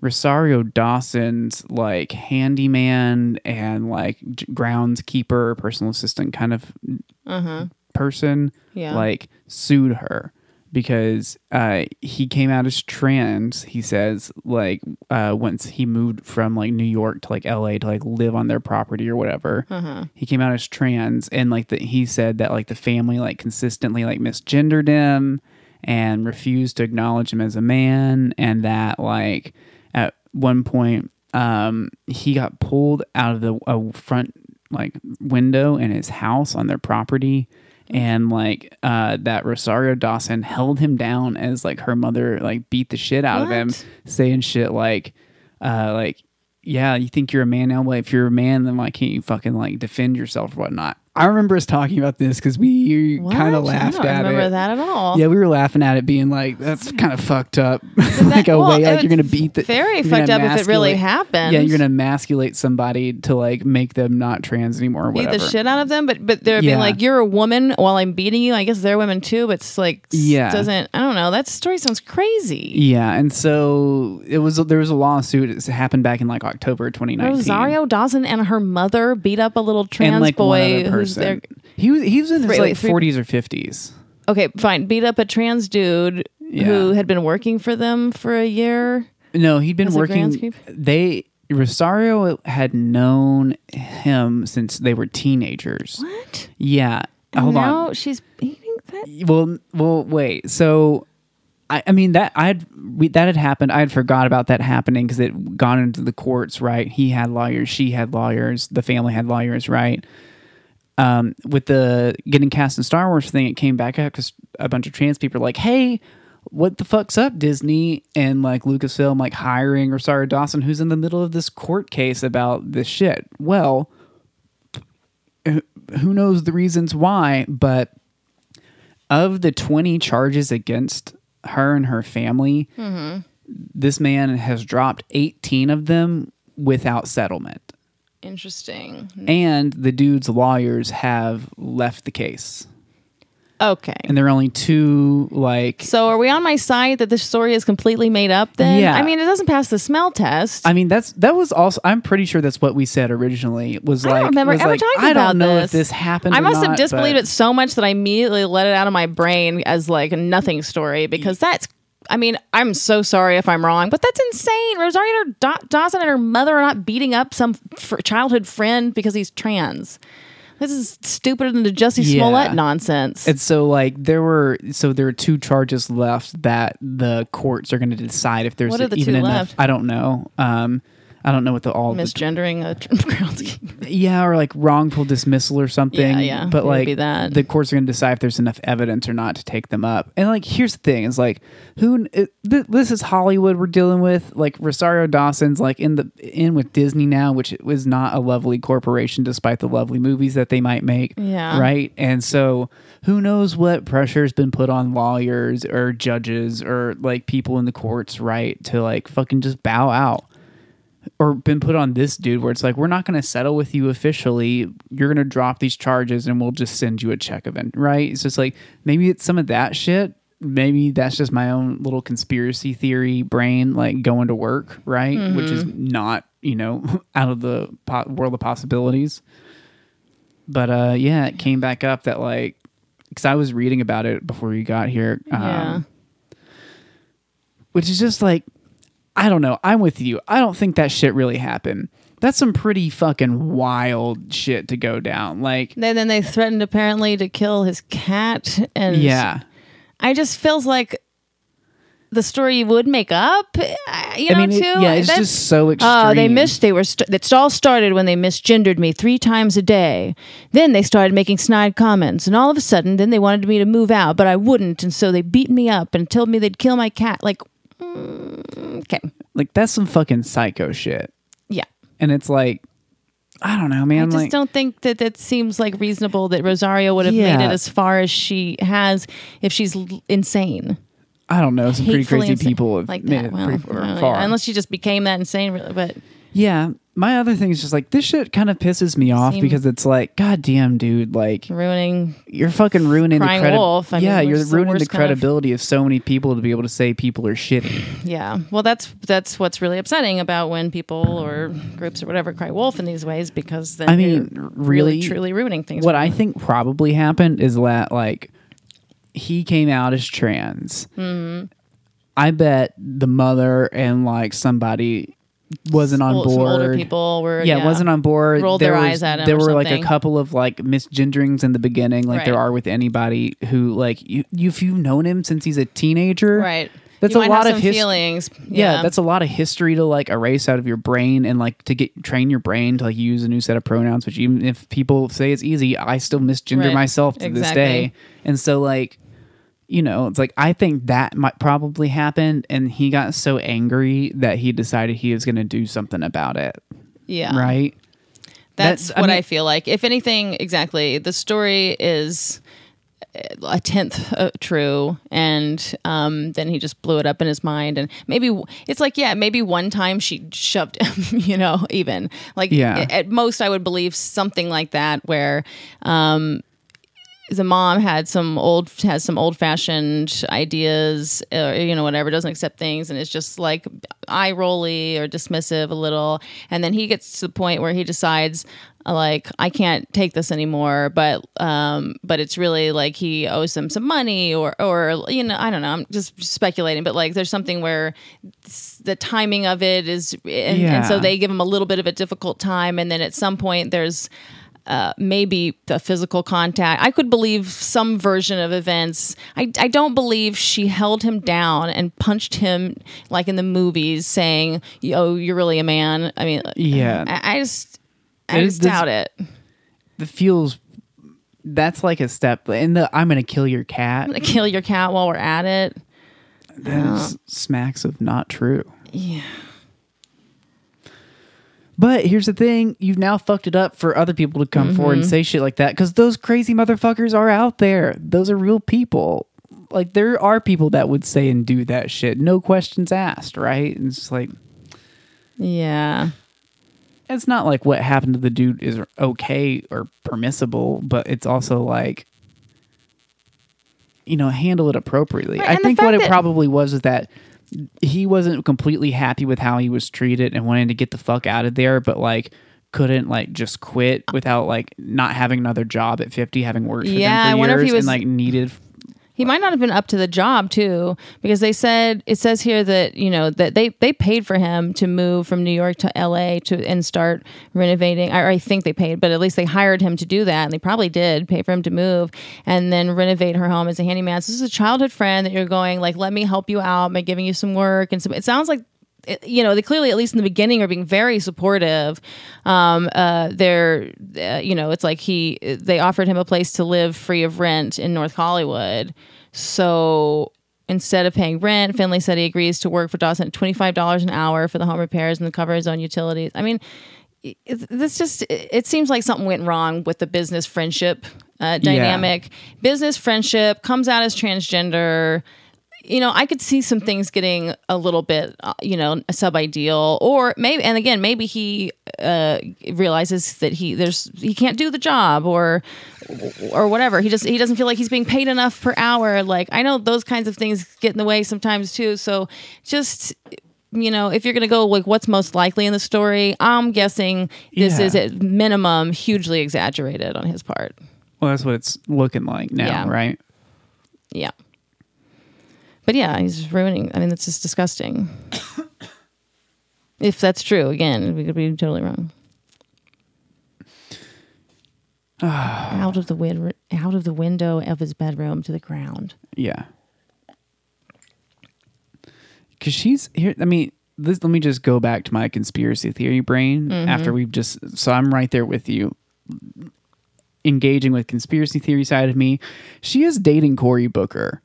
[SPEAKER 1] Rosario Dawson's like handyman and like groundskeeper, personal assistant kind of person,
[SPEAKER 2] Yeah.
[SPEAKER 1] like sued her because uh, he came out as trans. He says like uh, once he moved from like New York to like L.A. to like live on their property or whatever, he came out as trans, and like that he said that like the family like consistently like misgendered him and refused to acknowledge him as a man, and that like at one point um, he got pulled out of the front like window in his house on their property and like uh that Rosario Dawson held him down as like her mother like beat the shit out of him saying shit like uh like yeah you think you're a man now well if you're a man then why can't you fucking like defend yourself or whatnot I remember us talking about this because we kind of
[SPEAKER 2] I
[SPEAKER 1] laughed
[SPEAKER 2] don't
[SPEAKER 1] at
[SPEAKER 2] remember that at all.
[SPEAKER 1] yeah we were laughing at it being like that's kind of fucked up like a
[SPEAKER 2] well,
[SPEAKER 1] way like
[SPEAKER 2] it's
[SPEAKER 1] you're gonna beat the
[SPEAKER 2] very
[SPEAKER 1] you're
[SPEAKER 2] fucked up if it really
[SPEAKER 1] emasculate-
[SPEAKER 2] happened.
[SPEAKER 1] yeah you're gonna emasculate somebody to like make them not trans anymore or
[SPEAKER 2] beat
[SPEAKER 1] whatever
[SPEAKER 2] the shit out of them, but but they're
[SPEAKER 1] Yeah.
[SPEAKER 2] being like, "You're a woman while I'm beating you." I guess they're women too, but it's like, s-
[SPEAKER 1] Yeah.
[SPEAKER 2] doesn't I don't know. That story sounds crazy.
[SPEAKER 1] Yeah, and so it was. There was a lawsuit. It happened back in like October 2019.
[SPEAKER 2] Rosario Dawson and her mother beat up a little trans
[SPEAKER 1] and like one
[SPEAKER 2] boy
[SPEAKER 1] other
[SPEAKER 2] who's
[SPEAKER 1] person. He was he was in his
[SPEAKER 2] Wait,
[SPEAKER 1] like
[SPEAKER 2] wait, three-
[SPEAKER 1] 40s or 50s.
[SPEAKER 2] Okay, fine. Beat up a trans dude who had been working for them for a year.
[SPEAKER 1] No, he'd been
[SPEAKER 2] As a
[SPEAKER 1] working.
[SPEAKER 2] groundskeeper?
[SPEAKER 1] They Rosario had known him since they were teenagers.
[SPEAKER 2] What?
[SPEAKER 1] Yeah. Hold
[SPEAKER 2] now
[SPEAKER 1] on.
[SPEAKER 2] she's beating that.
[SPEAKER 1] Well, well, wait. So, I, I mean that I had we, that had happened. I had forgot about that happening because it gone into the courts. Right? He had lawyers. She had lawyers. The family had lawyers. Right? Um, with the getting cast in Star Wars thing, it came back up because a bunch of trans people are like, "Hey, what the fuck's up, Disney?" And like Lucasfilm, like hiring Rosario Dawson, who's in the middle of this court case about this shit. Well, who knows the reasons why, but of the 20 charges against her and her family, this man has dropped 18 of them without settlement.
[SPEAKER 2] Interesting.
[SPEAKER 1] And the dude's lawyers have left the case.
[SPEAKER 2] Okay.
[SPEAKER 1] And there are only two, like,
[SPEAKER 2] So are we on my side that this story is completely made up then?
[SPEAKER 1] Yeah.
[SPEAKER 2] I mean, it doesn't pass the smell test.
[SPEAKER 1] I mean, that's that was also. I'm pretty sure that's what we said originally. Was
[SPEAKER 2] I
[SPEAKER 1] like,
[SPEAKER 2] don't remember
[SPEAKER 1] was
[SPEAKER 2] ever
[SPEAKER 1] like,
[SPEAKER 2] talking
[SPEAKER 1] I
[SPEAKER 2] about
[SPEAKER 1] don't know
[SPEAKER 2] this.
[SPEAKER 1] if this happened.
[SPEAKER 2] I must have disbelieved
[SPEAKER 1] but-
[SPEAKER 2] it so much that I immediately let it out of my brain as like a nothing story because that's. I mean, I'm so sorry if I'm wrong, but that's insane. Rosario Da- Dawson and her mother are not beating up some fr- childhood friend because he's trans. This is stupider than the Jussie
[SPEAKER 1] Yeah.
[SPEAKER 2] Smollett nonsense.
[SPEAKER 1] And so, like, there were so there are two charges left that the courts are going to decide if there's
[SPEAKER 2] What are the
[SPEAKER 1] even enough.
[SPEAKER 2] left?
[SPEAKER 1] I don't know. Um, I don't know what the all the,
[SPEAKER 2] Misgendering a groundskeeper.
[SPEAKER 1] yeah or like wrongful dismissal or something.
[SPEAKER 2] Yeah, yeah,
[SPEAKER 1] But like
[SPEAKER 2] that.
[SPEAKER 1] the courts are going to decide if there's enough evidence or not to take them up. And like, here's the thing: is like who it, th- this is Hollywood we're dealing with. Like Rosario Dawson's like in the in with Disney now, which was not a lovely corporation despite the lovely movies that they might make.
[SPEAKER 2] Yeah.
[SPEAKER 1] Right. And so who knows what pressure's been put on lawyers or judges or like people in the courts, right, to like fucking just bow out or been put on this dude where it's like we're not going to settle with you officially. You're going to drop these charges and we'll just send you a check event right? It's just like maybe it's some of that shit. Maybe that's just my own little conspiracy theory brain like going to work right? Which is not you know out of the po- world of possibilities. But uh, yeah, it came back up that like because I was reading about it before you got here. Um,
[SPEAKER 2] Yeah.
[SPEAKER 1] which is just like I don't know. I'm with you. I don't think that shit really happened. That's some pretty fucking wild shit to go down. Like,
[SPEAKER 2] Then, then they threatened apparently to kill his cat, and
[SPEAKER 1] yeah.
[SPEAKER 2] I just feels like the story you would make up. uh, You
[SPEAKER 1] I
[SPEAKER 2] know,
[SPEAKER 1] mean, it-
[SPEAKER 2] too.
[SPEAKER 1] yeah, it's
[SPEAKER 2] That's-
[SPEAKER 1] just so extreme.
[SPEAKER 2] Oh, they missed. They were. St- it all started when they misgendered me three times a day. Then they started making snide comments, and all of a sudden, then they wanted me to move out, but I wouldn't, and so they beat me up and told me they'd kill my cat. Like, okay,
[SPEAKER 1] Like, that's some fucking psycho shit.
[SPEAKER 2] yeah.
[SPEAKER 1] And it's like, I don't know, man.
[SPEAKER 2] I just
[SPEAKER 1] like,
[SPEAKER 2] don't think that that seems like reasonable that Rosario would have made it as far as she has if she's l- insane.
[SPEAKER 1] I don't know. Some pretty crazy
[SPEAKER 2] insane.
[SPEAKER 1] people have
[SPEAKER 2] like
[SPEAKER 1] made
[SPEAKER 2] that.
[SPEAKER 1] it
[SPEAKER 2] Well,
[SPEAKER 1] pretty
[SPEAKER 2] know.
[SPEAKER 1] far.
[SPEAKER 2] unless she just became that insane. really, But
[SPEAKER 1] Yeah. My other thing is just like this shit kind of pisses me off because it's like, god damn, dude, like
[SPEAKER 2] ruining
[SPEAKER 1] you're fucking ruining
[SPEAKER 2] Crying
[SPEAKER 1] the credi-
[SPEAKER 2] wolf, I mean,
[SPEAKER 1] yeah, you're
[SPEAKER 2] the
[SPEAKER 1] ruining the
[SPEAKER 2] worst kind of-
[SPEAKER 1] credibility of so many people to be able to say people are shitty.
[SPEAKER 2] Yeah. Well, that's that's what's really upsetting about when people or groups or whatever cry wolf in these ways because then
[SPEAKER 1] I mean,
[SPEAKER 2] you're
[SPEAKER 1] really,
[SPEAKER 2] truly ruining things.
[SPEAKER 1] What I think probably happened is that like he came out as trans.
[SPEAKER 2] Mm-hmm.
[SPEAKER 1] I bet the mother and like somebody wasn't on
[SPEAKER 2] Some
[SPEAKER 1] board.
[SPEAKER 2] older people were
[SPEAKER 1] yeah, wasn't on board.
[SPEAKER 2] Rolled
[SPEAKER 1] there
[SPEAKER 2] their
[SPEAKER 1] was,
[SPEAKER 2] eyes at him
[SPEAKER 1] There were like a couple of like misgenderings in the beginning, like there are with anybody who like you. if you've known him since he's a teenager,
[SPEAKER 2] right.
[SPEAKER 1] That's
[SPEAKER 2] you
[SPEAKER 1] a lot of his-
[SPEAKER 2] feelings.
[SPEAKER 1] yeah, that's a lot of history to like erase out of your brain and like to get train your brain to like use a new set of pronouns. Which even if people say it's easy, I still misgender
[SPEAKER 2] Right.
[SPEAKER 1] myself to this day. And so like, you know, it's like I think that might probably happened, and he got so angry that he decided he was going to do something about it.
[SPEAKER 2] yeah.
[SPEAKER 1] Right?
[SPEAKER 2] That's
[SPEAKER 1] That- I
[SPEAKER 2] what
[SPEAKER 1] mean-
[SPEAKER 2] I feel like. If anything, exactly, the story is a tenth uh, true, and um, then he just blew it up in his mind. And maybe it's like, yeah, maybe one time she shoved him, you know, even like
[SPEAKER 1] Yeah.
[SPEAKER 2] at most, I would believe something like that, where um, the mom had some old has some old fashioned ideas or you know whatever doesn't accept things and it's just like eye rolly or dismissive a little. And then he gets to the point where he decides uh, like I can't take this anymore but um but it's really like he owes them some money or or you know I don't know I'm just speculating but like there's something where the timing of it is and, and so they give him a little bit of a difficult time and then at some point there's uh, maybe the physical contact. I could believe some version of events. I, I don't believe she held him down and punched him like in the movies, saying, "Oh, you're really a man." I mean,
[SPEAKER 1] Yeah.
[SPEAKER 2] I, I just, I just
[SPEAKER 1] this-
[SPEAKER 2] doubt it.
[SPEAKER 1] It feels that's like a step in the I'm going to kill your cat.
[SPEAKER 2] To kill your cat while we're at it.
[SPEAKER 1] That is smacks of not true.
[SPEAKER 2] Yeah.
[SPEAKER 1] But here's the thing: you've now fucked it up for other people to come forward
[SPEAKER 2] Mm-hmm.
[SPEAKER 1] and say shit like that because those crazy motherfuckers are out there. Those are real people. Like there are people that would say and do that shit, no questions asked, right? And it's just like
[SPEAKER 2] Yeah.
[SPEAKER 1] it's not like what happened to the dude is okay or permissible, but it's also like you know handle it appropriately.
[SPEAKER 2] Right,
[SPEAKER 1] I think what it probably was is that he wasn't completely happy with how he was treated and wanted to get the fuck out of there, but like couldn't like just quit without like not having another job at 50 having worked for
[SPEAKER 2] Yeah, I
[SPEAKER 1] them for
[SPEAKER 2] wonder if
[SPEAKER 1] years
[SPEAKER 2] he was-
[SPEAKER 1] and like needed
[SPEAKER 2] He might not have been up to the job too, because they said it says here that you know that they they paid for him to move from New York to L.A. to and start renovating. Or I think they paid, but at least they hired him to do that, and they probably did pay for him to move and then renovate her home as a handyman. So this is a childhood friend that you're going like, let me help you out by giving you some work and some. It sounds like you know they clearly at least in the beginning are being very supportive. Um uh they're uh, you know it's like he they offered him a place to live free of rent in north hollywood. So instead of paying rent finley said he agrees to work for dawson at $25 an hour for the home repairs and cover his own utilities. I mean this just it it seems like something went wrong with the business friendship uh, dynamic. Business friendship comes out as transgender you know, I could see some things getting a little bit, uh, you know, sub ideal, or maybe, and again, maybe he uh, realizes that he there's he can't do the job, or or whatever. He just he doesn't feel like he's being paid enough per hour. Like I know those kinds of things get in the way sometimes too. So just you know, if you're going to go like what's most likely in the story, I'm guessing this
[SPEAKER 1] Yeah.
[SPEAKER 2] is at minimum hugely exaggerated on his part.
[SPEAKER 1] Well, that's what it's looking like now,
[SPEAKER 2] Yeah.
[SPEAKER 1] right?
[SPEAKER 2] Yeah. But yeah, he's ruining. I mean, that's just disgusting. if that's true, again, we could be totally wrong. out of the win- out of the window of his bedroom to the ground.
[SPEAKER 1] Yeah. Cause she's here. I mean, this, let me just go back to my conspiracy theory brain mm-hmm. after we've just. So I'm right there with you, engaging with conspiracy theory side of me. She is dating Cory Booker,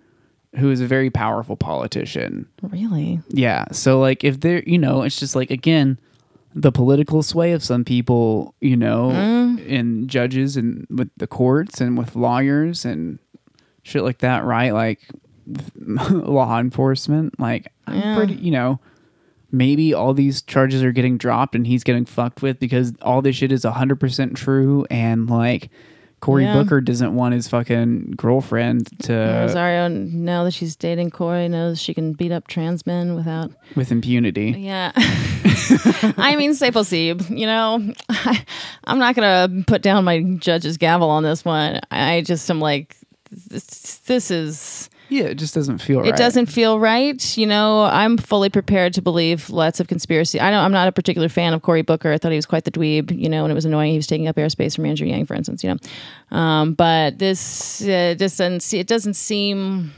[SPEAKER 1] who is a very powerful politician.
[SPEAKER 2] Really?
[SPEAKER 1] Yeah. So like if they're you know, it's just like again, the political sway of some people, you know, mm. in judges and with the courts and with lawyers and shit like that, right? Like law enforcement. Like I'm
[SPEAKER 2] Yeah.
[SPEAKER 1] pretty you know, maybe all these charges are getting dropped and he's getting fucked with because all this shit is hundred percent true and like Cory
[SPEAKER 2] Yeah.
[SPEAKER 1] Booker doesn't want his fucking girlfriend to
[SPEAKER 2] Rosario, now that she's dating Cory, knows she can beat up trans men without.
[SPEAKER 1] with impunity.
[SPEAKER 2] Yeah. I mean, c'est possible. You know, I, I'm not going to put down my judge's gavel on this one. I just am like, this, this is.
[SPEAKER 1] Yeah, it just doesn't feel right.
[SPEAKER 2] It doesn't feel right. You know, I'm fully prepared to believe lots of conspiracy. I know I'm not a particular fan of Cory Booker. I thought he was quite the dweeb, you know, and it was annoying. He was taking up airspace from Andrew Yang, for instance, you know. Um, but this uh, just doesn't it doesn't seem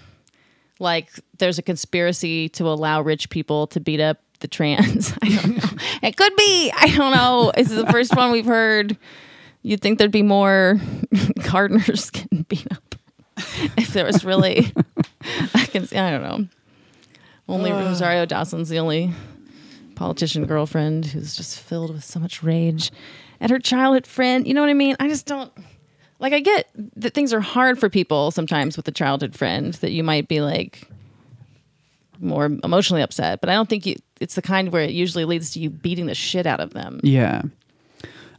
[SPEAKER 2] like there's a conspiracy to allow rich people to beat up the trans. I don't know. it could be. I don't know. This is the first one we've heard. You'd think there'd be more gardeners getting beat up if there was really. I can see. I don't know. Only Rosario Dawson's the only politician girlfriend who's just filled with so much rage at her childhood friend. You know what I mean? I just don't. Like I get that things are hard for people sometimes with a childhood friend that you might be like more emotionally upset, but I don't think you, it's the kind where it usually leads to you beating the shit out of them.
[SPEAKER 1] Yeah.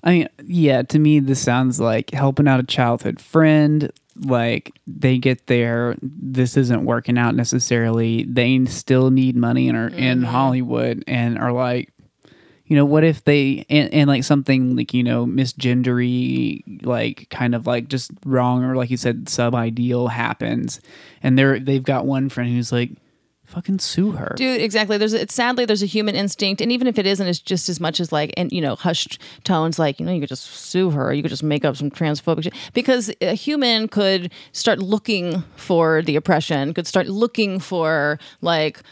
[SPEAKER 1] I mean, yeah, to me, this sounds like helping out a childhood friend. Like they get there, this isn't working out necessarily. They still need money and are in mm-hmm. Hollywood and are like, you know, what if they and, and like something like you know misgendery, like kind of like just wrong or like you said, sub ideal happens, and they're they've got one friend who's like, fucking sue her.
[SPEAKER 2] Dude, exactly. There's it's sadly there's a human instinct, and even if it isn't, it's just as much as like and you know hushed tones, like you know you could just sue her, you could just make up some transphobic shit. Because a human could start looking for the oppression, could start looking for like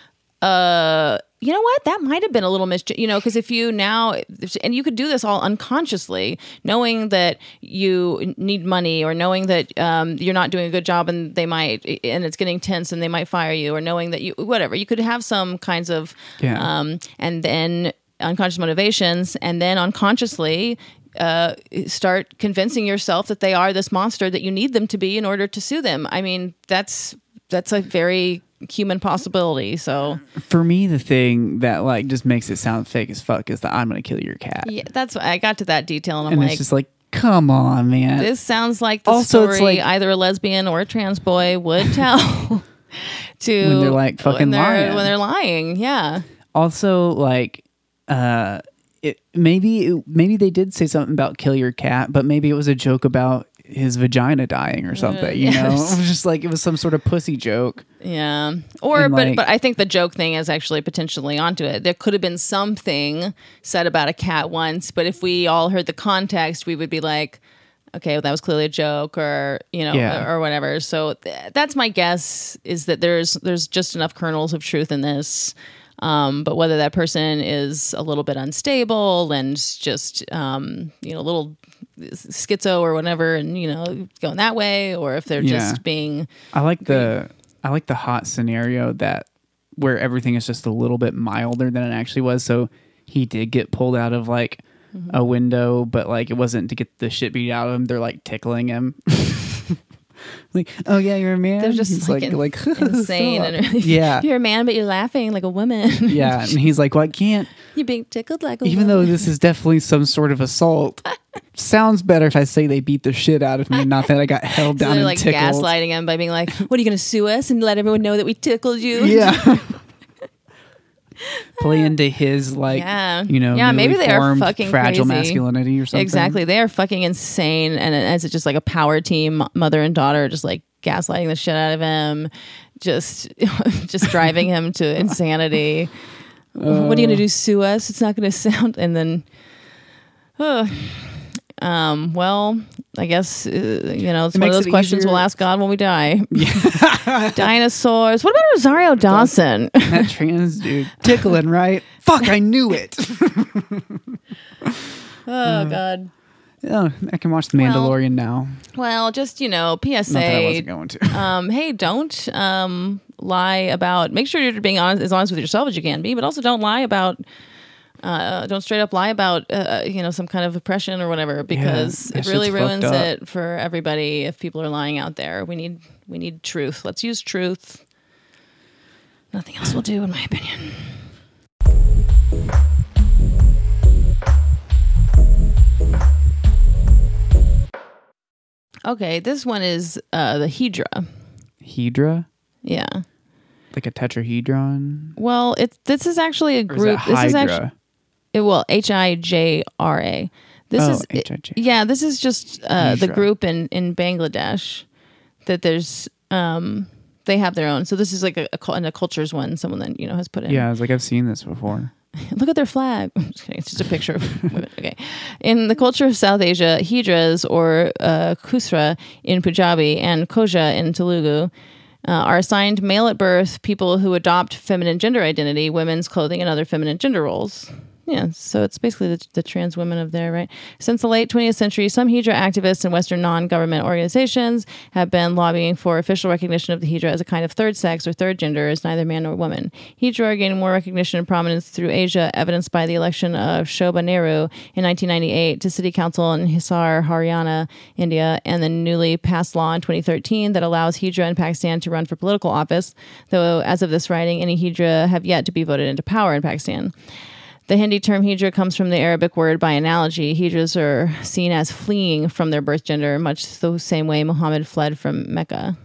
[SPEAKER 2] uh you know what that might have been a little mis you know because if you now and you could do this all unconsciously knowing that you need money or knowing that um, you're not doing a good job and they might and it's getting tense and they might fire you or knowing that you whatever you could have some kinds of
[SPEAKER 1] Yeah.
[SPEAKER 2] um, and then unconscious motivations and then unconsciously uh, start convincing yourself that they are this monster that you need them to be in order to sue them i mean that's that's a very human possibility so
[SPEAKER 1] For me, the thing that like just makes it sound fake as fuck is that I'm gonna kill your cat.
[SPEAKER 2] Yeah, that's why I got to that detail and I'm
[SPEAKER 1] and
[SPEAKER 2] like,
[SPEAKER 1] it's just like, come on, man.
[SPEAKER 2] this sounds like the
[SPEAKER 1] Also,
[SPEAKER 2] story
[SPEAKER 1] like-
[SPEAKER 2] either a lesbian or a trans boy would tell to
[SPEAKER 1] When they're, like, fucking
[SPEAKER 2] when they're,
[SPEAKER 1] lying.
[SPEAKER 2] when they're lying. Yeah,
[SPEAKER 1] also, like, uh, it maybe it, maybe they did say something about kill your cat, but maybe it was a joke about his vagina dying or something. you know, it was just like it was some sort of pussy joke.
[SPEAKER 2] yeah. Or
[SPEAKER 1] And,
[SPEAKER 2] but
[SPEAKER 1] like-
[SPEAKER 2] but I think the joke thing is actually potentially onto it. There could have been something said about a cat once, but if we all heard the context, we would be like. Okay, well, that was clearly a joke, or you know,
[SPEAKER 1] Yeah.
[SPEAKER 2] or whatever. So th- that's my guess is that there's there's just enough kernels of truth in this. Um, but whether that person is a little bit unstable and just um, you know a little schizo or whatever, and you know going that way, or if they're
[SPEAKER 1] Yeah.
[SPEAKER 2] just being
[SPEAKER 1] I like the I like the hot scenario that where everything is just a little bit milder than it actually was. So he did get pulled out of like
[SPEAKER 2] Mm-hmm.
[SPEAKER 1] a window, but like it wasn't to get the shit beat out of him. They're like tickling him. like, oh yeah, you're a man.
[SPEAKER 2] they're just
[SPEAKER 1] He's
[SPEAKER 2] like,
[SPEAKER 1] like,
[SPEAKER 2] in- insane
[SPEAKER 1] "Stop."
[SPEAKER 2] and
[SPEAKER 1] yeah,
[SPEAKER 2] you're a man but you're laughing like a woman.
[SPEAKER 1] yeah. And he's like, well, I can't.
[SPEAKER 2] you're being tickled like a
[SPEAKER 1] Even
[SPEAKER 2] woman.
[SPEAKER 1] though this is definitely some sort of assault, sounds better if I say they beat the shit out of me, not that I got held down
[SPEAKER 2] they're
[SPEAKER 1] and
[SPEAKER 2] like
[SPEAKER 1] tickled.
[SPEAKER 2] gaslighting him by being like, "What are you going to sue us and let everyone know that we tickled you?"
[SPEAKER 1] Yeah. Play into his like
[SPEAKER 2] Yeah.
[SPEAKER 1] you know
[SPEAKER 2] Yeah, maybe they are fucking
[SPEAKER 1] fragile
[SPEAKER 2] crazy.
[SPEAKER 1] masculinity or something
[SPEAKER 2] Exactly. They are fucking insane. And as it's just like a power team, mother and daughter, just like gaslighting the shit out of him, just just driving him to insanity. what are you gonna do? Sue us? It's not gonna sound. And then, uh, um, well, I guess uh, you know it's one of those questions
[SPEAKER 1] easier-
[SPEAKER 2] we'll ask God when we die. Dinosaurs. What about Rosario Dawson?
[SPEAKER 1] that trans dude tickling right fuck I knew it
[SPEAKER 2] oh God.
[SPEAKER 1] yeah I can watch the Mandalorian now
[SPEAKER 2] Well, just you know,
[SPEAKER 1] that I
[SPEAKER 2] PSA.
[SPEAKER 1] wasn't going to
[SPEAKER 2] um, hey, don't um, lie about. Make sure you're being honest, as honest with yourself as you can be, but also don't lie about. Uh, don't straight up lie about uh, you know some kind of oppression or whatever because
[SPEAKER 1] that
[SPEAKER 2] it really ruins it for everybody if people are lying out there. We need we need truth. Let's use truth. Nothing else will do, in my opinion. Okay, this one is uh, the Hedra.
[SPEAKER 1] Hedra
[SPEAKER 2] Yeah.
[SPEAKER 1] like a tetrahedron
[SPEAKER 2] Well, it's this is actually a
[SPEAKER 1] is
[SPEAKER 2] group.
[SPEAKER 1] that
[SPEAKER 2] This is actually it, well H I J R A. This
[SPEAKER 1] oh
[SPEAKER 2] is
[SPEAKER 1] H-I-J.
[SPEAKER 2] yeah. This is just uh, the group in in Bangladesh that there's um they have their own. So this is like a, a, and a cultures one. Someone that you know has put in.
[SPEAKER 1] yeah I was like I've seen this before
[SPEAKER 2] Look at their flag. Just. It's just a picture of women. Okay. In the culture of South Asia, hijras or uh, khusra in Punjabi and kojja in Telugu uh, are assigned male at birth people who adopt feminine gender identity, women's clothing, and other feminine gender roles. Yeah, so it's basically the, the trans women of there, right? Since the late 20th century, some Hijra activists and Western non government organizations have been lobbying for official recognition of the Hijra as a kind of third sex or third gender as neither man nor woman. Hijra are gaining more recognition and prominence through Asia, evidenced by the election of Shobha Nehru in 1998 to city council in Hisar, Haryana, India, and the newly passed law in 2013 that allows Hijra in Pakistan to run for political office, though as of this writing, any Hijra have yet to be voted into power in Pakistan. The Hindi term hijra comes from the Arabic word by analogy. Hijras are seen as fleeing from their birth gender, much the same way Muhammad fled from Mecca.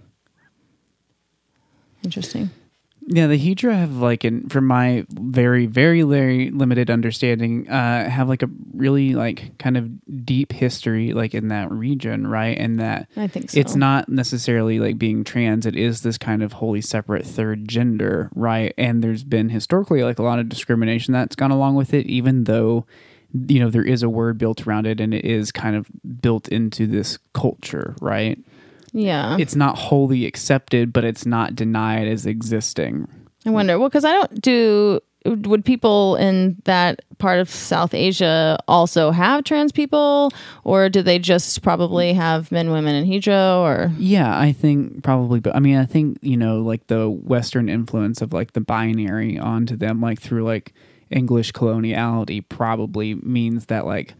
[SPEAKER 2] Interesting.
[SPEAKER 1] Yeah, the Hedra have like, in from my very, very, very limited understanding, uh, have like a really like kind of deep history like in that region, right? And that
[SPEAKER 2] I think so.
[SPEAKER 1] it's not necessarily like being trans; it is this kind of wholly separate third gender, right? And there's been historically like a lot of discrimination that's gone along with it, even though you know there is a word built around it and it is kind of built into this culture, right?
[SPEAKER 2] Yeah.
[SPEAKER 1] It's not wholly accepted, but it's not denied as existing.
[SPEAKER 2] I wonder. Well, because I don't do. Would people in that part of South Asia also have trans people, or do they just probably have men, women, and hijra? Or
[SPEAKER 1] Yeah, I think probably, but I mean, I think you know, like the Western influence of like the binary onto them, like through like English coloniality, probably means that like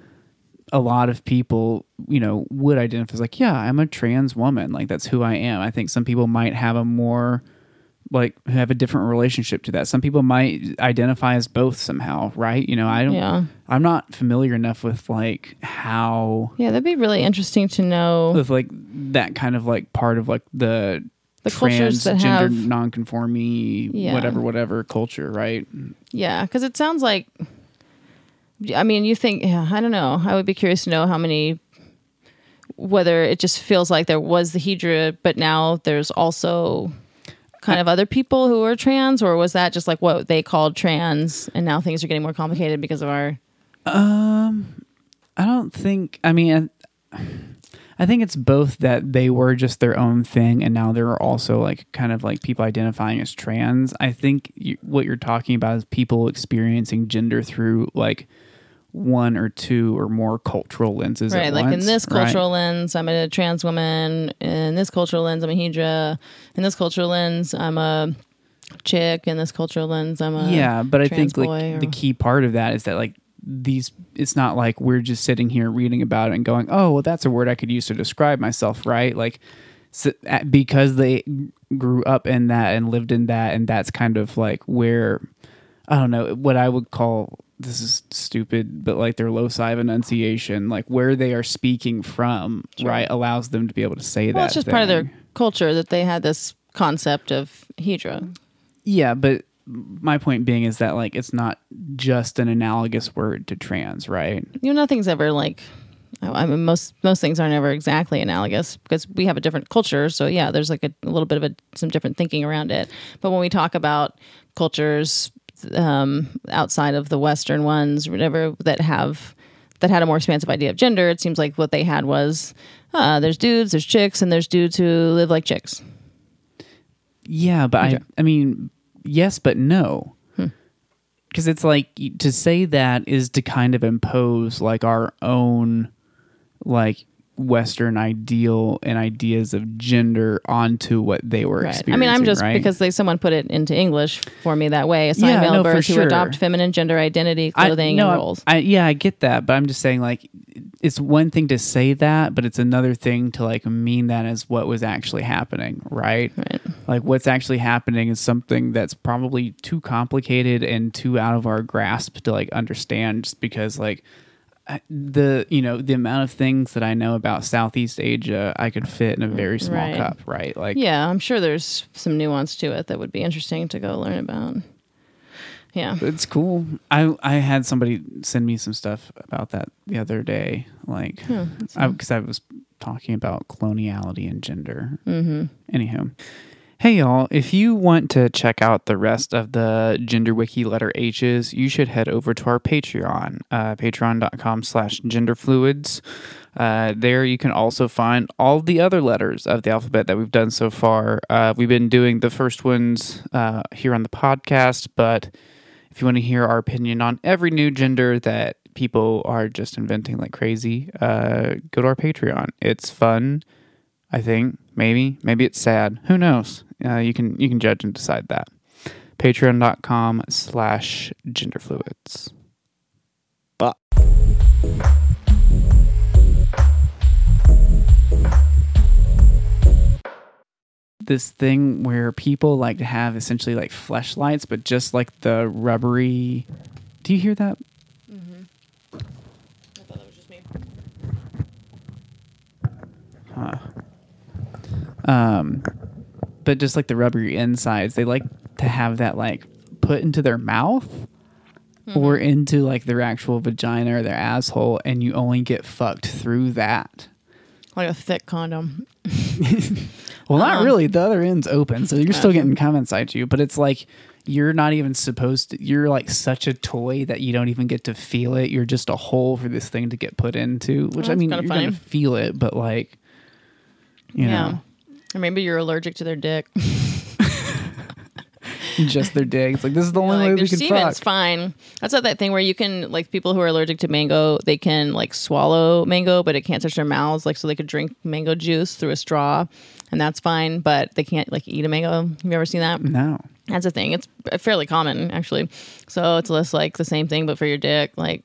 [SPEAKER 1] a lot of people, you know, would identify as like, yeah, I'm a trans woman, like that's who I am. I think some people might have a more like have a different relationship to that. Some people might identify as both somehow, right? You know, I don't.
[SPEAKER 2] yeah,
[SPEAKER 1] I'm not familiar enough with like how
[SPEAKER 2] yeah, that'd be really interesting to know.
[SPEAKER 1] with like that kind of like part of like the
[SPEAKER 2] The cultures that have-
[SPEAKER 1] non-conforming
[SPEAKER 2] Yeah.
[SPEAKER 1] whatever whatever culture right
[SPEAKER 2] Yeah, because it sounds like. I mean, you think? Yeah, I don't know. I would be curious to know how many. Whether it just feels like there was the Hedra, but now there's also kind of other people who are trans, or was that just like what they called trans, and now things are getting more complicated because of our.
[SPEAKER 1] um i don't think i mean I, I think it's both that they were just their own thing and now there are also like kind of like people identifying as trans i think you, what you're talking about is people experiencing gender through like one or two or more cultural lenses
[SPEAKER 2] Right, like in
[SPEAKER 1] once,
[SPEAKER 2] this
[SPEAKER 1] right?
[SPEAKER 2] cultural lens, I'm a trans woman. In this cultural lens, I'm a Hedra. In this cultural lens, I'm a chick. In this cultural lens, I'm a
[SPEAKER 1] yeah but i think like
[SPEAKER 2] or-
[SPEAKER 1] the key part of that is that like these it's not like we're just sitting here reading about it and going oh well that's a word i could use to describe myself right like so, because they grew up in that and lived in that and that's kind of like where i don't know what i would call this is stupid but like their loci of enunciation like where they are speaking from right allows them to be able to say that
[SPEAKER 2] Well, it's just part of their culture that they had this concept of Hedra.
[SPEAKER 1] Yeah, but my point being is that like it's not just an analogous word to trans, right?
[SPEAKER 2] you know nothing's ever like oh, I mean most most things aren't ever exactly analogous because we have a different culture so yeah there's like a, a little bit of a, some different thinking around it but when we talk about cultures um, outside of the western ones whatever that have that had a more expansive idea of gender it seems like what they had was uh, there's dudes there's chicks and there's dudes who live like chicks
[SPEAKER 1] Yeah, but. I I mean, yes, but no. Because it's like to say that is to kind of impose like our own like Western ideal and ideas of gender onto what they were
[SPEAKER 2] Right. I mean, I'm just
[SPEAKER 1] right?
[SPEAKER 2] because they someone put it into English for me that way. Assigned
[SPEAKER 1] Yeah,
[SPEAKER 2] male
[SPEAKER 1] no,
[SPEAKER 2] birth to
[SPEAKER 1] sure.
[SPEAKER 2] adopt feminine gender identity,
[SPEAKER 1] I-
[SPEAKER 2] clothing,
[SPEAKER 1] no,
[SPEAKER 2] and roles.
[SPEAKER 1] I, yeah, I get that, but I'm just saying like it's one thing to say that, but it's another thing to like mean that as what was actually happening, right?
[SPEAKER 2] Right.
[SPEAKER 1] Like what's actually happening is something that's probably too complicated and too out of our grasp to like understand just because like I- the you know the amount of things that I know about Southeast Asia I could fit in a very small
[SPEAKER 2] Right.
[SPEAKER 1] cup, right? Like
[SPEAKER 2] Yeah, I'm sure there's some nuance to it that would be interesting to go learn about. Yeah.
[SPEAKER 1] It's cool. I I had somebody send me some stuff about that the other day, like because I, was talking about coloniality and gender. Mm-hmm. Anywho, hey y'all, if you want to check out the rest of the Gender Wiki letter H's, you should head over to our Patreon, uh, Patreon.com/slash GenderFluids. Uh, there you can also find all the other letters of the alphabet that we've done so far. Uh, we've been doing the first ones uh, here on the podcast, but if you want to hear our opinion on every new gender that people are just inventing like crazy, uh, go to our Patreon. It's fun. I think maybe maybe it's sad. Who knows? Uh, you can you can judge and decide that. Patreon.com slash genderfluids. But this thing where people like to have essentially like fleshlights, but just like the rubbery. Do you hear that? Huh. Um, but just like the rubbery insides, they like to have that like put into their mouth or into like their actual vagina or their asshole, and you only get fucked through that.
[SPEAKER 2] Like a thick condom.
[SPEAKER 1] Well, not
[SPEAKER 2] Um,
[SPEAKER 1] really. The other end's open, so you're still getting cum inside you. But it's like you're not even supposed to. You're like such a toy that you don't even get to feel it. You're just a hole for this thing to get put into. Which I mean, you're gonna feel it, but like, you
[SPEAKER 2] yeah.
[SPEAKER 1] know,
[SPEAKER 2] Or maybe you're allergic to their dick.
[SPEAKER 1] just their dick. It's like this is the only
[SPEAKER 2] like
[SPEAKER 1] way we can
[SPEAKER 2] semen's
[SPEAKER 1] fuck.
[SPEAKER 2] fine. That's not that thing where you can like people who are allergic to mango, they can like swallow mango, but it can't touch their mouths. Like so they could drink mango juice through a straw, and that's fine. But they can't like eat a mango. Have you ever seen that?
[SPEAKER 1] No.
[SPEAKER 2] That's a thing. It's fairly common actually. So it's less like the same thing, but for your dick. Like,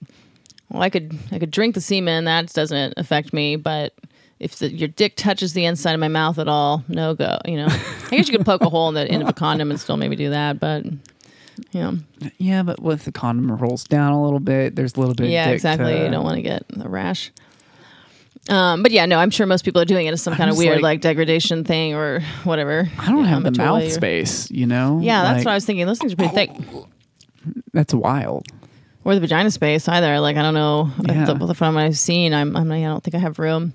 [SPEAKER 2] well, I could I could drink the semen. That doesn't affect me, but if the, your dick touches the inside of my mouth at all, no go. You know, I guess you could poke a hole in the end of a condom and still maybe do that, but you know,
[SPEAKER 1] Yeah, but with the condom rolls down a little bit? There's a little bit.
[SPEAKER 2] yeah,
[SPEAKER 1] of dick
[SPEAKER 2] exactly.
[SPEAKER 1] to-
[SPEAKER 2] You don't want to get a rash. Um, but yeah, no, I'm sure most people are doing it as some kind of weird
[SPEAKER 1] like-
[SPEAKER 2] like, degradation thing or whatever.
[SPEAKER 1] I don't
[SPEAKER 2] You know,
[SPEAKER 1] have the mouth
[SPEAKER 2] or-
[SPEAKER 1] space. You know.
[SPEAKER 2] Yeah, that's
[SPEAKER 1] Like,
[SPEAKER 2] what I was thinking. Those things are pretty thick.
[SPEAKER 1] That's wild.
[SPEAKER 2] or the vagina space either. Like I don't know
[SPEAKER 1] Yeah.
[SPEAKER 2] the, the from I've seen. I'm, I'm I don't think I have room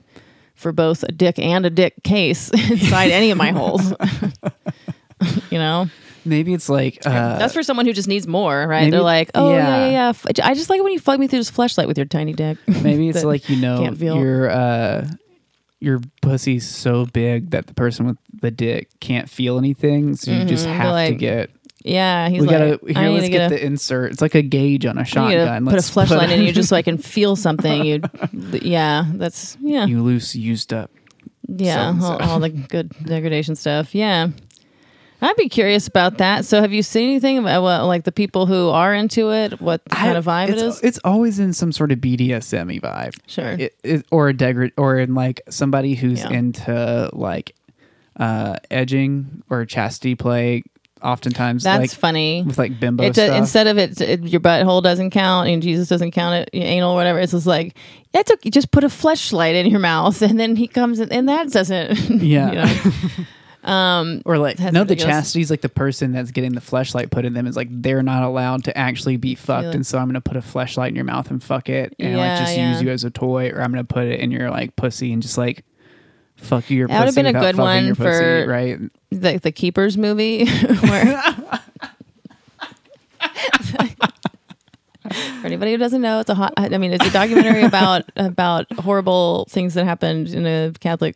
[SPEAKER 2] for both a dick and a dick case inside any of my holes. you know,
[SPEAKER 1] Maybe it's like uh,
[SPEAKER 2] that's for someone who just needs more, right?
[SPEAKER 1] maybe-
[SPEAKER 2] They're like, oh yeah,
[SPEAKER 1] yeah.
[SPEAKER 2] yeah, yeah. I just like it when you fuck me through this fleshlight with your tiny dick.
[SPEAKER 1] Maybe it's like you know
[SPEAKER 2] can't feel.
[SPEAKER 1] your uh your pussy's so big that the person with the dick can't feel anything, so you just
[SPEAKER 2] Mhm,
[SPEAKER 1] have to get.
[SPEAKER 2] Yeah, he's
[SPEAKER 1] We
[SPEAKER 2] like,
[SPEAKER 1] gotta
[SPEAKER 2] I
[SPEAKER 1] here.
[SPEAKER 2] need
[SPEAKER 1] Let's
[SPEAKER 2] to
[SPEAKER 1] get,
[SPEAKER 2] get, a,
[SPEAKER 1] the insert. It's like a gauge on a
[SPEAKER 2] I
[SPEAKER 1] shotgun.
[SPEAKER 2] put a fleshlight in you just so I can feel something. You, yeah, that's yeah,
[SPEAKER 1] you loose used up.
[SPEAKER 2] yeah, all, all the good degradation stuff. Yeah. I'd be curious about that. So, have you seen anything about what, like the people who are into it? What kind of vibe
[SPEAKER 1] it's. It's always in some sort of BDSM vibe.
[SPEAKER 2] Sure.
[SPEAKER 1] It, it, or a degrad or in like somebody who's
[SPEAKER 2] Yeah.
[SPEAKER 1] into like uh edging or chastity play. Oftentimes,
[SPEAKER 2] That's
[SPEAKER 1] like
[SPEAKER 2] funny.
[SPEAKER 1] with like bimbo
[SPEAKER 2] It, do-
[SPEAKER 1] stuff.
[SPEAKER 2] instead of it, it, your butthole doesn't count and Jesus doesn't count it, anal, whatever. It's just like it's okay. Just put a fleshlight in your mouth, and then he comes in, and that doesn't.
[SPEAKER 1] Yeah.
[SPEAKER 2] you know? Um,
[SPEAKER 1] Or like no, the
[SPEAKER 2] chastity
[SPEAKER 1] is like the person that's getting the fleshlight put in them is like they're not allowed to actually be fucked,
[SPEAKER 2] Really?
[SPEAKER 1] and so I'm gonna put a fleshlight in your mouth and fuck it, and like just
[SPEAKER 2] yeah.
[SPEAKER 1] use you as a toy, or I'm gonna put it in your like pussy and just like fuck you your
[SPEAKER 2] That would've been a good one
[SPEAKER 1] your pussy,
[SPEAKER 2] for-
[SPEAKER 1] right?
[SPEAKER 2] the the Keepers movie where. For anybody who doesn't know, it's a hot, I mean, it's a documentary about about horrible things that happened in a Catholic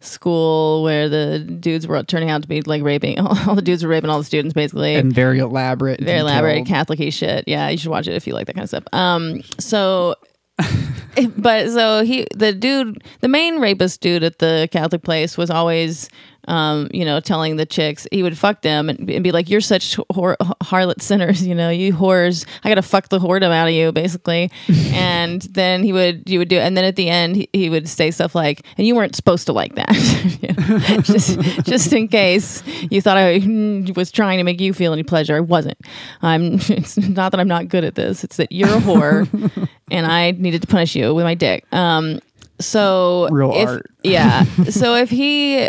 [SPEAKER 2] school where the dudes were turning out to be like raping. All the dudes were raping all the students, basically.
[SPEAKER 1] And very elaborate,
[SPEAKER 2] very elaborate
[SPEAKER 1] detailed.
[SPEAKER 2] Catholic shit. Yeah, you should watch it if you like that kind of stuff. Um, so, but so he, the dude, the main rapist dude at the Catholic place was always, um, you know, telling the chicks he would fuck them and, and be like, "You're such whore, harlot sinners, you know, you whores. I gotta fuck the whoredom out of you, basically." and then he would, you would do, and then at the end he, he would say stuff like, "And you weren't supposed to like that." Just, just in case you thought I mm, was trying to make you feel any pleasure, I wasn't. I'm. It's not that I'm not good at this. It's that you're a whore, and I needed to punish you with my dick. Um. So
[SPEAKER 1] Real
[SPEAKER 2] if,
[SPEAKER 1] art.
[SPEAKER 2] Yeah. So if he.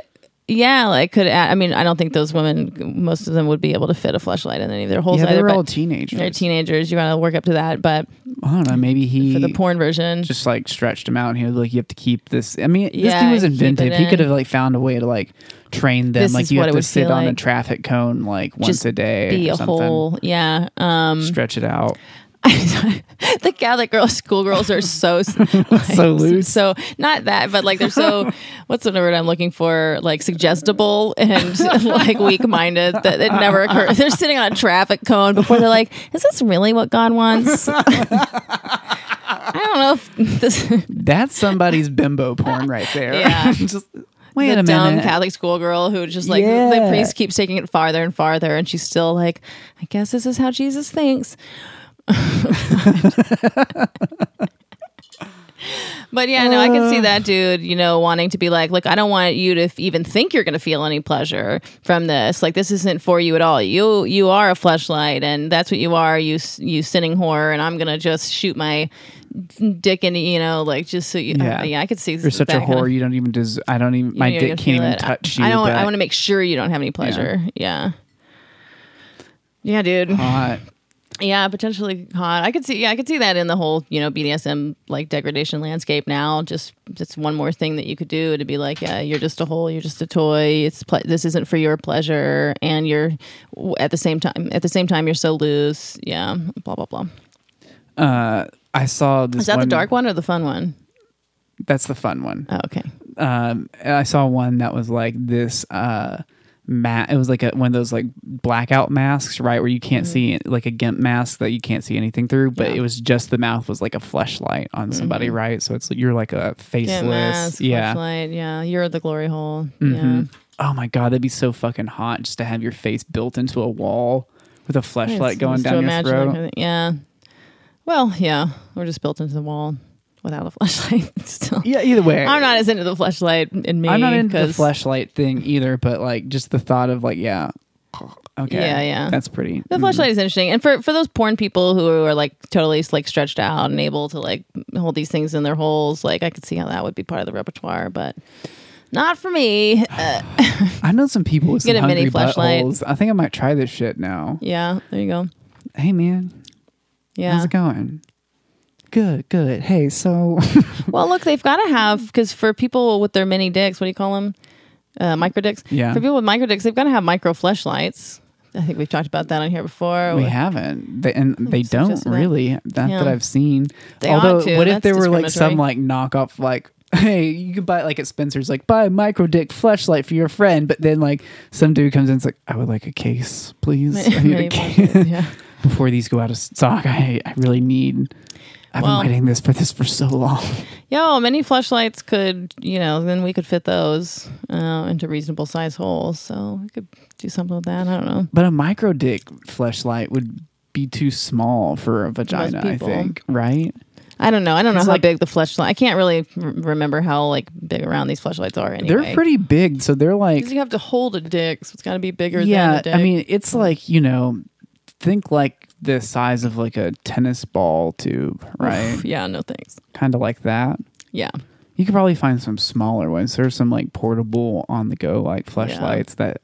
[SPEAKER 2] Yeah, like could add, I mean I don't think those women most of them would be able to fit a fleshlight in any of their holes
[SPEAKER 1] Yeah, they
[SPEAKER 2] either.
[SPEAKER 1] were
[SPEAKER 2] but
[SPEAKER 1] all teenagers.
[SPEAKER 2] they're teenagers. You gotta work up to that. But
[SPEAKER 1] I don't know. Maybe he
[SPEAKER 2] for the porn version,
[SPEAKER 1] just like stretched him out and he was like, "You have to keep this." I mean, this
[SPEAKER 2] Yeah,
[SPEAKER 1] dude was inventive. He could have like found a way to like train them.
[SPEAKER 2] This
[SPEAKER 1] like you have to sit on a traffic cone like once
[SPEAKER 2] just
[SPEAKER 1] a day
[SPEAKER 2] be
[SPEAKER 1] or
[SPEAKER 2] a
[SPEAKER 1] something.
[SPEAKER 2] whole yeah. Um,
[SPEAKER 1] Stretch it out.
[SPEAKER 2] the Catholic girls, schoolgirls are so like,
[SPEAKER 1] So loose.
[SPEAKER 2] So not that, but like they're so what's the word I'm looking for? Like suggestible and like weak minded that it never occurs. They're sitting on a traffic cone before they're like, "Is this really what God wants?" I don't know if this
[SPEAKER 1] That's somebody's bimbo porn right there.
[SPEAKER 2] Yeah.
[SPEAKER 1] just wait
[SPEAKER 2] the
[SPEAKER 1] a
[SPEAKER 2] dumb
[SPEAKER 1] minute.
[SPEAKER 2] Catholic schoolgirl who just like the priest keeps taking it farther and farther, and she's still like, "I guess this is how Jesus thinks." But yeah, no, I can see uh. that dude, you know, wanting to be like, look, I don't want you to f- even think you're going to feel any pleasure from this. Like, this isn't for you at all. You you are a fleshlight, and that's what you are. You you sinning whore, and I'm going to just shoot my dick in, you know, like just so you.
[SPEAKER 1] Uh, yeah.
[SPEAKER 2] Yeah, I could see.
[SPEAKER 1] You're such a
[SPEAKER 2] whore kinda-
[SPEAKER 1] You don't even. Des- I don't even. My dick can't even
[SPEAKER 2] it.
[SPEAKER 1] touch you.
[SPEAKER 2] I don't. I want to make sure you don't have any pleasure. Yeah. Yeah, dude.
[SPEAKER 1] hot.
[SPEAKER 2] Yeah, potentially hot. I could see. Yeah, I could see that in the whole you know BDSM like degradation landscape now. Just just one more thing that you could do to be like, yeah, you're just a hole. You're just a toy. It's ple- this isn't for your pleasure, and you're at the same time. At the same time, you're so loose. Yeah. Blah blah blah.
[SPEAKER 1] Uh, I saw this.
[SPEAKER 2] Is that the dark one or the fun one?
[SPEAKER 1] That's the fun one.
[SPEAKER 2] Oh, okay.
[SPEAKER 1] um I saw one that was like this uh mat it was like a, one of those like blackout masks right where you can't see like a gimp mask that you can't see anything through but
[SPEAKER 2] Mm-hmm. Yeah.
[SPEAKER 1] it was just the mouth was like a fleshlight on somebody right so it's you're like a faceless
[SPEAKER 2] mask,
[SPEAKER 1] yeah
[SPEAKER 2] fleshlight. Yeah, you're at the glory hole.
[SPEAKER 1] Mhm.
[SPEAKER 2] Yeah.
[SPEAKER 1] oh my god that'd be so fucking hot just to have your face built into a wall with a fleshlight
[SPEAKER 2] It's
[SPEAKER 1] going down your throat
[SPEAKER 2] that kind of thing. yeah. Well, yeah, we're just built into the wall without a fleshlight. Still,
[SPEAKER 1] yeah either way
[SPEAKER 2] I'm not as into the fleshlight in me.
[SPEAKER 1] I'm not into the fleshlight thing either but like just the thought of like yeah okay
[SPEAKER 2] Yeah, yeah.
[SPEAKER 1] that's pretty
[SPEAKER 2] The
[SPEAKER 1] mhm.
[SPEAKER 2] fleshlight is interesting, and for for those porn people who are like totally like stretched out and able to like hold these things in their holes, like I could see how that would be part of the repertoire, but not for me. Uh,
[SPEAKER 1] I know some people with
[SPEAKER 2] Get
[SPEAKER 1] some
[SPEAKER 2] a mini fleshlight.
[SPEAKER 1] buttholes. I think I might try this shit now.
[SPEAKER 2] yeah, there you go.
[SPEAKER 1] Hey man,
[SPEAKER 2] Yeah.
[SPEAKER 1] how's it going? Good, good. Hey, so
[SPEAKER 2] Well, look, they've got to have because for people with their mini dicks, what do you call them? Uh, micro dicks.
[SPEAKER 1] Yeah.
[SPEAKER 2] For people with micro dicks, they've got to have micro fleshlights. I think we've talked about that on here before.
[SPEAKER 1] we haven't, they, and they don't
[SPEAKER 2] just that.
[SPEAKER 1] really. Not that I've seen.
[SPEAKER 2] They
[SPEAKER 1] Although, what if
[SPEAKER 2] That's
[SPEAKER 1] there were like some like knockoff like. Hey, you could buy it like at Spencer's, like buy a micro dick fleshlight for your friend, but then like some dude comes in, and's like, I would like a case, please. I need a case.
[SPEAKER 2] yeah.
[SPEAKER 1] Before these go out of stock, I I really need. I've
[SPEAKER 2] Well-
[SPEAKER 1] been waiting this for this for so long.
[SPEAKER 2] Yo, many fleshlights could, you know, then we could fit those uh, into reasonable size holes. So we could do something with that. I don't know.
[SPEAKER 1] But a micro dick fleshlight would be too small for a vagina, I think, right?
[SPEAKER 2] I don't know. I don't know how
[SPEAKER 1] like-
[SPEAKER 2] big the fleshlight. I can't really r- remember how like big around these fleshlights are. Anyway,
[SPEAKER 1] They're pretty big, so they're like
[SPEAKER 2] Because you have to hold a dick, so it's got to be bigger.
[SPEAKER 1] yeah. I mean, it's like, you know, think like the size of like a tennis ball tube, right?
[SPEAKER 2] yeah, no thanks.
[SPEAKER 1] kind of like that.
[SPEAKER 2] Yeah,
[SPEAKER 1] You could probably find some smaller ones. There's some like portable on the go like fleshlights that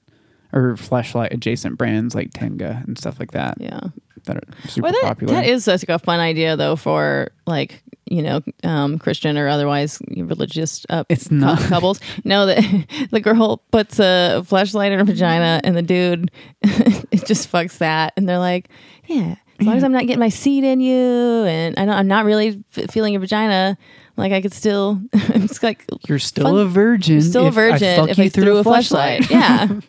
[SPEAKER 1] or fleshlight adjacent brands like Tenga and stuff like that
[SPEAKER 2] Yeah.
[SPEAKER 1] that are super
[SPEAKER 2] Well, that,
[SPEAKER 1] popular.
[SPEAKER 2] that is such a fun idea, though, for like you know, um, Christian or otherwise religious uh,
[SPEAKER 1] It's not.
[SPEAKER 2] couples. No, the the girl puts a fleshlight in her vagina, and the dude it just fucks that, and they're like, yeah. As long as I'm not getting my seed in you, and I I'm not really f- feeling your vagina, like I could still. it's like
[SPEAKER 1] You're still
[SPEAKER 2] fun-
[SPEAKER 1] a virgin.
[SPEAKER 2] still a virgin if
[SPEAKER 1] you
[SPEAKER 2] I threw a fleshlight. Yeah.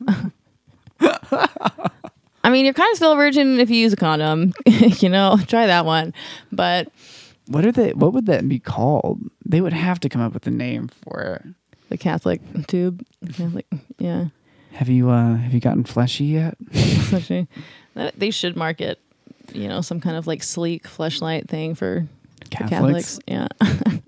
[SPEAKER 2] I mean, you're kind of still a virgin if you use a condom. you know, try that one. But
[SPEAKER 1] What are they? What would that be called? They would have to come up with a name for it.
[SPEAKER 2] the Catholic tube, Catholic, yeah.
[SPEAKER 1] Have you uh have you gotten fleshy yet?
[SPEAKER 2] That- they should market, you know, some kind of like sleek fleshlight thing for for
[SPEAKER 1] Catholics?
[SPEAKER 2] Catholics. Yeah.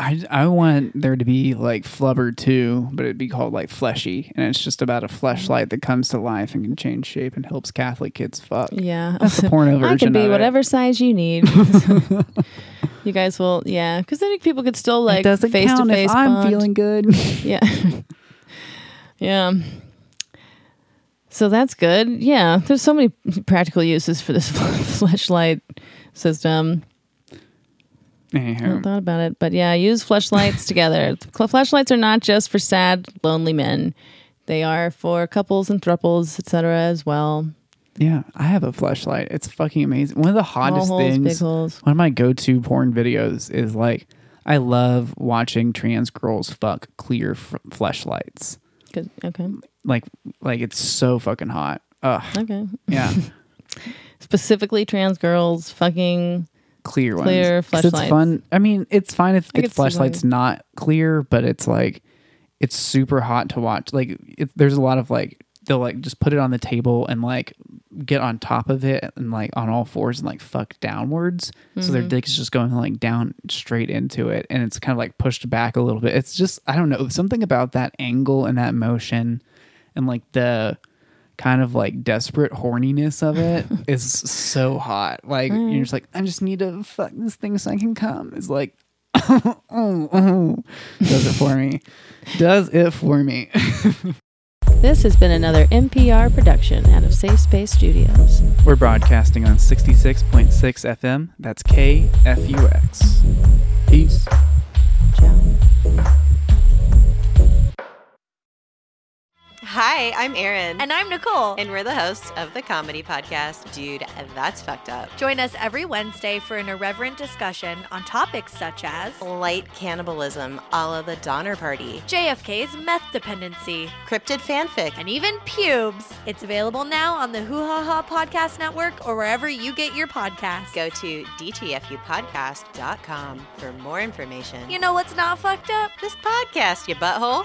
[SPEAKER 1] I I want there to be like flubber too, but it'd be called like fleshy, and it's just about a fleshlight that comes to life and can change shape and helps Catholic kids fuck.
[SPEAKER 2] Yeah.
[SPEAKER 1] That's the porno
[SPEAKER 2] I can be
[SPEAKER 1] of it.
[SPEAKER 2] whatever size you need. you guys will, yeah, because then people could still like face to face.
[SPEAKER 1] I'm
[SPEAKER 2] bond.
[SPEAKER 1] feeling good.
[SPEAKER 2] Yeah. yeah. So that's good. Yeah. There's so many practical uses for this fleshlight system. I
[SPEAKER 1] Anyhow,
[SPEAKER 2] hadn't thought about it. But yeah, use fleshlights together. fleshlights are not just for sad, lonely men. They are for couples and thruples, etc. as well.
[SPEAKER 1] yeah, I have a fleshlight. It's fucking amazing. One of the hottest
[SPEAKER 2] holes,
[SPEAKER 1] things.
[SPEAKER 2] holes.
[SPEAKER 1] One of my go-to porn videos is like I love watching trans girls fuck clear f- fleshlights.
[SPEAKER 2] Good. Okay.
[SPEAKER 1] Like like it's so fucking hot. Ugh.
[SPEAKER 2] Okay.
[SPEAKER 1] Yeah.
[SPEAKER 2] Specifically, trans girls fucking.
[SPEAKER 1] Clear ones.
[SPEAKER 2] Clear
[SPEAKER 1] 'Cause It's fun. I mean, it's fine if the fleshlight's not clear, but it's like it's super hot to watch. Like it, there's a lot of like they'll like just put it on the table and like get on top of it and like on all fours and like fuck downwards. So
[SPEAKER 2] Mm-hmm.
[SPEAKER 1] their dick is just going like down straight into it and it's kind of like pushed back a little bit. It's just I don't know something about that angle and that motion and like the kind of like desperate horniness of it is so hot. Like you're just like, I just need to fuck this thing so I can come. It's like, oh, oh. does it for me. Does it for me.
[SPEAKER 2] This has been another NPR production out of Safe Space Studios.
[SPEAKER 1] We're broadcasting on 66.6 FM. That's KFUX. Peace.
[SPEAKER 2] Ciao.
[SPEAKER 3] Hi, I'm Erin.
[SPEAKER 4] And I'm Nicole.
[SPEAKER 3] And we're the hosts of the comedy podcast, Dude, That's Fucked Up.
[SPEAKER 4] Join us every Wednesday for an irreverent discussion on topics such as
[SPEAKER 3] Light cannibalism a la the Donner Party,
[SPEAKER 4] JFK's meth dependency
[SPEAKER 3] cryptid fanfic,
[SPEAKER 4] and even pubes. It's available now on the Hoo Ha Ha Podcast Network or wherever you get your podcasts.
[SPEAKER 3] Go to dtfupodcast.com for more information.
[SPEAKER 4] You know what's not fucked up?
[SPEAKER 3] this podcast, you butthole.